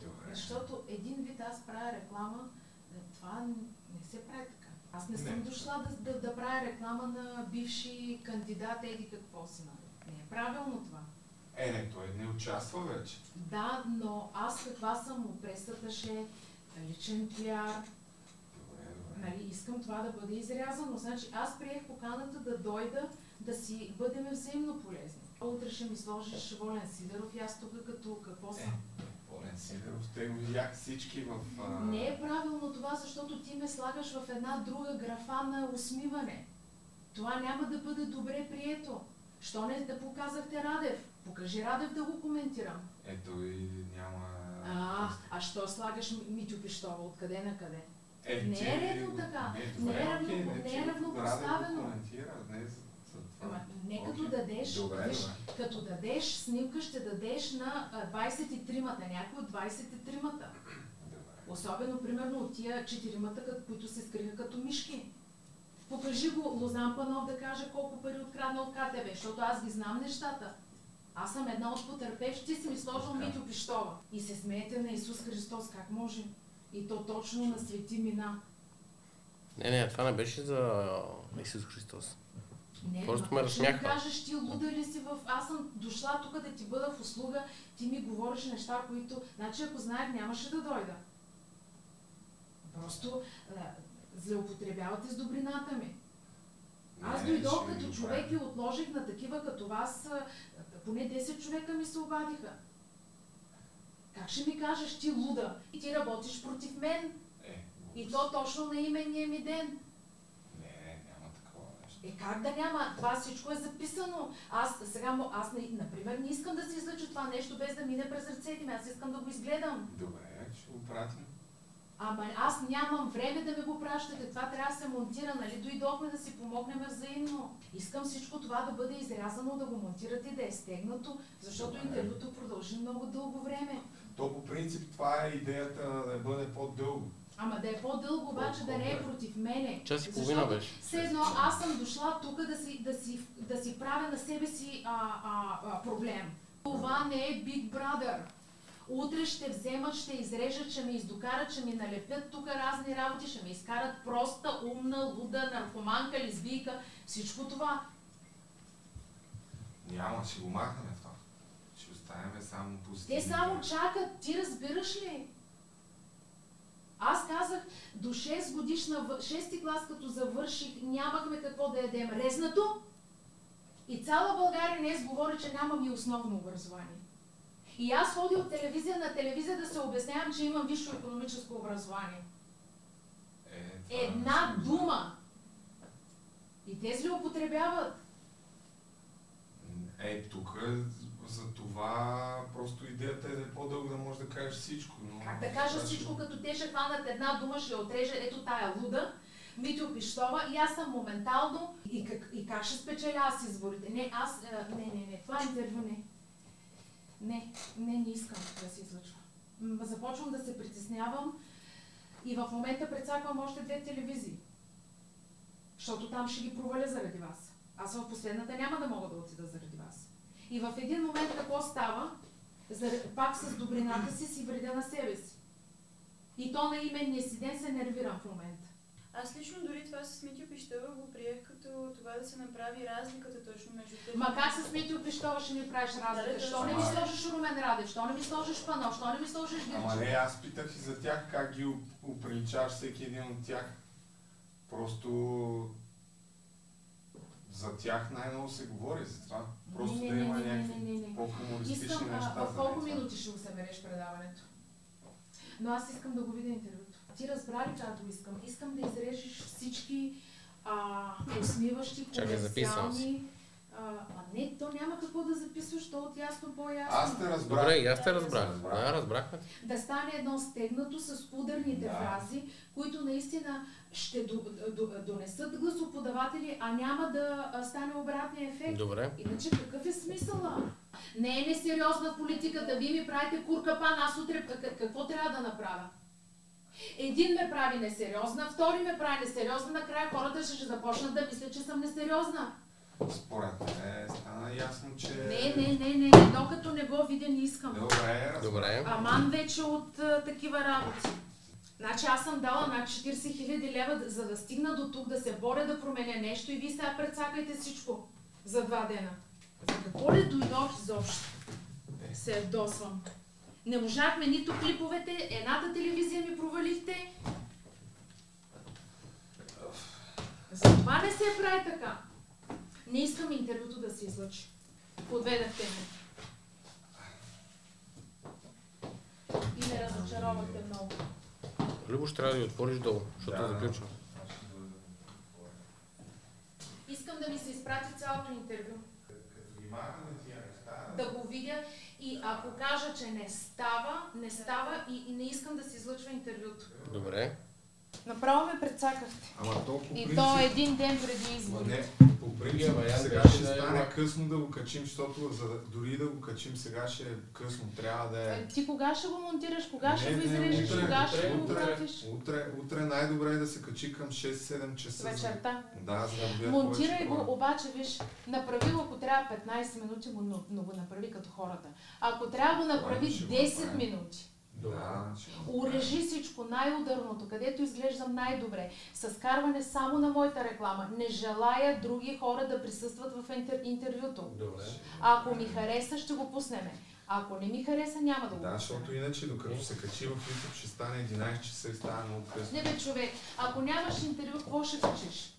Добре. Защото един вид аз правя реклама, това не се прави. Аз не съм не. дошла да, да, да правя реклама на бивши кандидат, еди какво си. Нали? Не е правилно това. Е, не, той не участва вече. Да, но аз каква съм? Пресата ще личен пиар. Нали, искам това да бъде изрязано. Значи аз приех поканата да дойда, да си бъдем взаимно полезни. Утре ще ми сложиш Волен Сидеров и аз тук като какво съм? Е. Волен Сидеров, те го видях всички в... А... Не е правилно това, защото ти ме слагаш в една друга графа на усмиване. Това няма да бъде добре прието. Що не да показахте Радев? Покажи Радев да го коментирам. Ето и няма... А, а що слагаш Митю Пищова? Откъде на къде? Е, Не е редно така. Не е равно- не е че равнопоставено. Радето коментира, не това. Ама, не като дадеш, Добре, виж, добре. като дадеш снимка, ще дадеш на а, 23-мата, някой от 23-мата. Особено, примерно, от тия четиримата, които се скриха като мишки. Покажи го Лозан Панов да каже колко пари открадна от КТБ, защото аз ги знам нещата. Аз съм една от потърпевшите си ми сложил. Митю Пищова. И се смеете на Исус Христос, как може? И то точно на свети мина. Не, не, това не беше за Исус Христос. Не, Просто ме ще ми разсмяха. кажеш, ти луда ли си в... Аз съм дошла тук да ти бъда в услуга, ти ми говориш неща, които... Значи, ако знаех, нямаше да дойда. Просто а, злеупотребявате с добрината ми. Аз Не, дойдох ще като човек и отложих на такива като вас, а, поне 10 човека ми се обадиха. Как ще ми кажеш ти луда и ти работиш против мен? Е, И то точно на именния ми ден. не, няма такова нещо. Е как да няма? Това всичко е записано. Аз сега, аз, например, не искам да се излъча това нещо без да мине през ръцете ми. Аз искам да го изгледам. Добре, ще го пратим. Ама аз нямам време да ми го пращате. Това трябва да се монтира, нали? Дойдохме да си помогнем взаимно. Искам всичко това да бъде изрязано, да го монтирате, да е стегнато, защото Добре. интервюто продължи много дълго време. То по принцип това е идеята да бъде по-дълго. Ама да е по-дълго, обаче да не е против мене. Час и половина беше. Все едно аз съм дошла тук да си, да си, да си правя на себе си а, а, а, проблем. Това не е Big Brother. Утре ще вземат, ще изрежат, ще ме издокарат, ще ми налепят тук разни работи, ще ме изкарат проста, умна, луда, наркоманка, лесбийка, всичко това. Няма, ще го махнем това. Ще оставяме само позитивно. Те само чакат, ти разбираш ли? Аз казах, до 6 годишна, в- 6 клас като завърших, нямахме какво да ядем. Резнато? И цяла България днес говори, че нямам и основно образование. И аз ходя от телевизия на телевизия да се обяснявам, че имам висше економическо образование. Е, Една се дума. И те злоупотребяват. Е, тук това просто идеята е да е по-дълго да можеш да кажеш всичко. Но... Как да кажа всичко, като те ще хванат една дума, ще отрежа, ето тая луда, Митю Пищова и аз съм моментално и как, и как ще спечеля аз изборите? Не, аз, а, не, не, не, това интервю не. Не, не, не искам да се излъчва. Започвам да се притеснявам и в момента прецаквам още две телевизии. Защото там ще ги проваля заради вас. Аз в последната няма да мога да отида заради. И в един момент какво става? Пак с добрината си си вредя на себе си. И то на именния си ден се нервирам в момента. Аз лично дори това с Митю Пищева го приех като това да се направи разликата точно между теб. Ма как с Митио Пищова ще ми правиш разлика? Да, Що не ми сложиш Румен Радев? Що не ми сложиш Панов? Що не ми сложиш Ама Гирчев? не, аз питах и за тях как ги оприличаваш всеки един от тях. Просто за тях най-много се говори за това. Просто Не, да не, има не, не, някакви не, не, не. по-хумористични Искам, неща. а, в колко минути ще го събереш предаването? Но аз искам да го видя интервюто. Ти разбра ли го искам? Искам да изрежеш всички а, усмиващи, Чакай, записвам си. А, а не, то няма какво да записваш, то от ясно по-ясно. Аз те разбрах. Добре, аз те разбрах. Да, разбрахме. да стане едно стегнато с ударните Да. фрази, които наистина ще до, до, донесат гласоподаватели, а няма да стане обратния ефект. Добре. Иначе какъв е смисъла? Не е несериозна политиката. Вие ми правите куркапан, аз утре какво трябва да направя? Един ме прави несериозна, втори ме прави несериозна, накрая хората ще, ще започнат да мислят, че съм несериозна. Според мен стана ясно, че... Не, не, не, не, докато не го видя, не искам. Добре. Добре. Аман вече от а, такива работи. Значи аз съм дала над 40 хиляди лева, да- за да стигна до тук, да се боря да променя нещо и вие сега прецакайте всичко за два дена. За какво ли дойдох изобщо? Се ядосвам. Не можахме нито клиповете, едната телевизия ми провалихте. Затова не се прави така. Не искам интервюто да се излъчи. Подведахте ме. И ме разочаровахте много. Любо ще трябва да ги отвориш долу, защото Да, заключвам. Искам да ми се изпрати цялото интервю. Да го видя и И ако кажа, че не става, не става и, и не искам да се излъчва интервюто. Добре. Направо ме предсакахте. Ама то по И принцип... то един ден преди Ма избори. не, по принцип, вариант сега ще да е стане влак. късно да го качим, защото за дори да го качим сега ще е късно. Трябва да е... Е, Ти кога ще го монтираш, кога ще Не, го не, изрежеш, утре, кога утре, ще го утре, пратиш? Утре, утре най-добре е да се качи към 6-7 часа. Вечерта. Да, за да видят Монтирай го, хора. обаче виж, направи го, ако трябва 15 минути, го, но, но го направи като хората. Ако трябва го направи ще го 10 направим. минути, Да, урежи всичко, най-ударното, където изглеждам най-добре, с карване само на моята реклама. Не желая други хора да присъстват в интер, интервюто. Добре. Ако ми хареса, ще го пуснеме. Ако не ми хареса, няма да го Да, защото иначе докато се качи в YouTube ще стане 11 часа и стане много късно. Не бе, човек, ако нямаш интервю, какво ще качиш?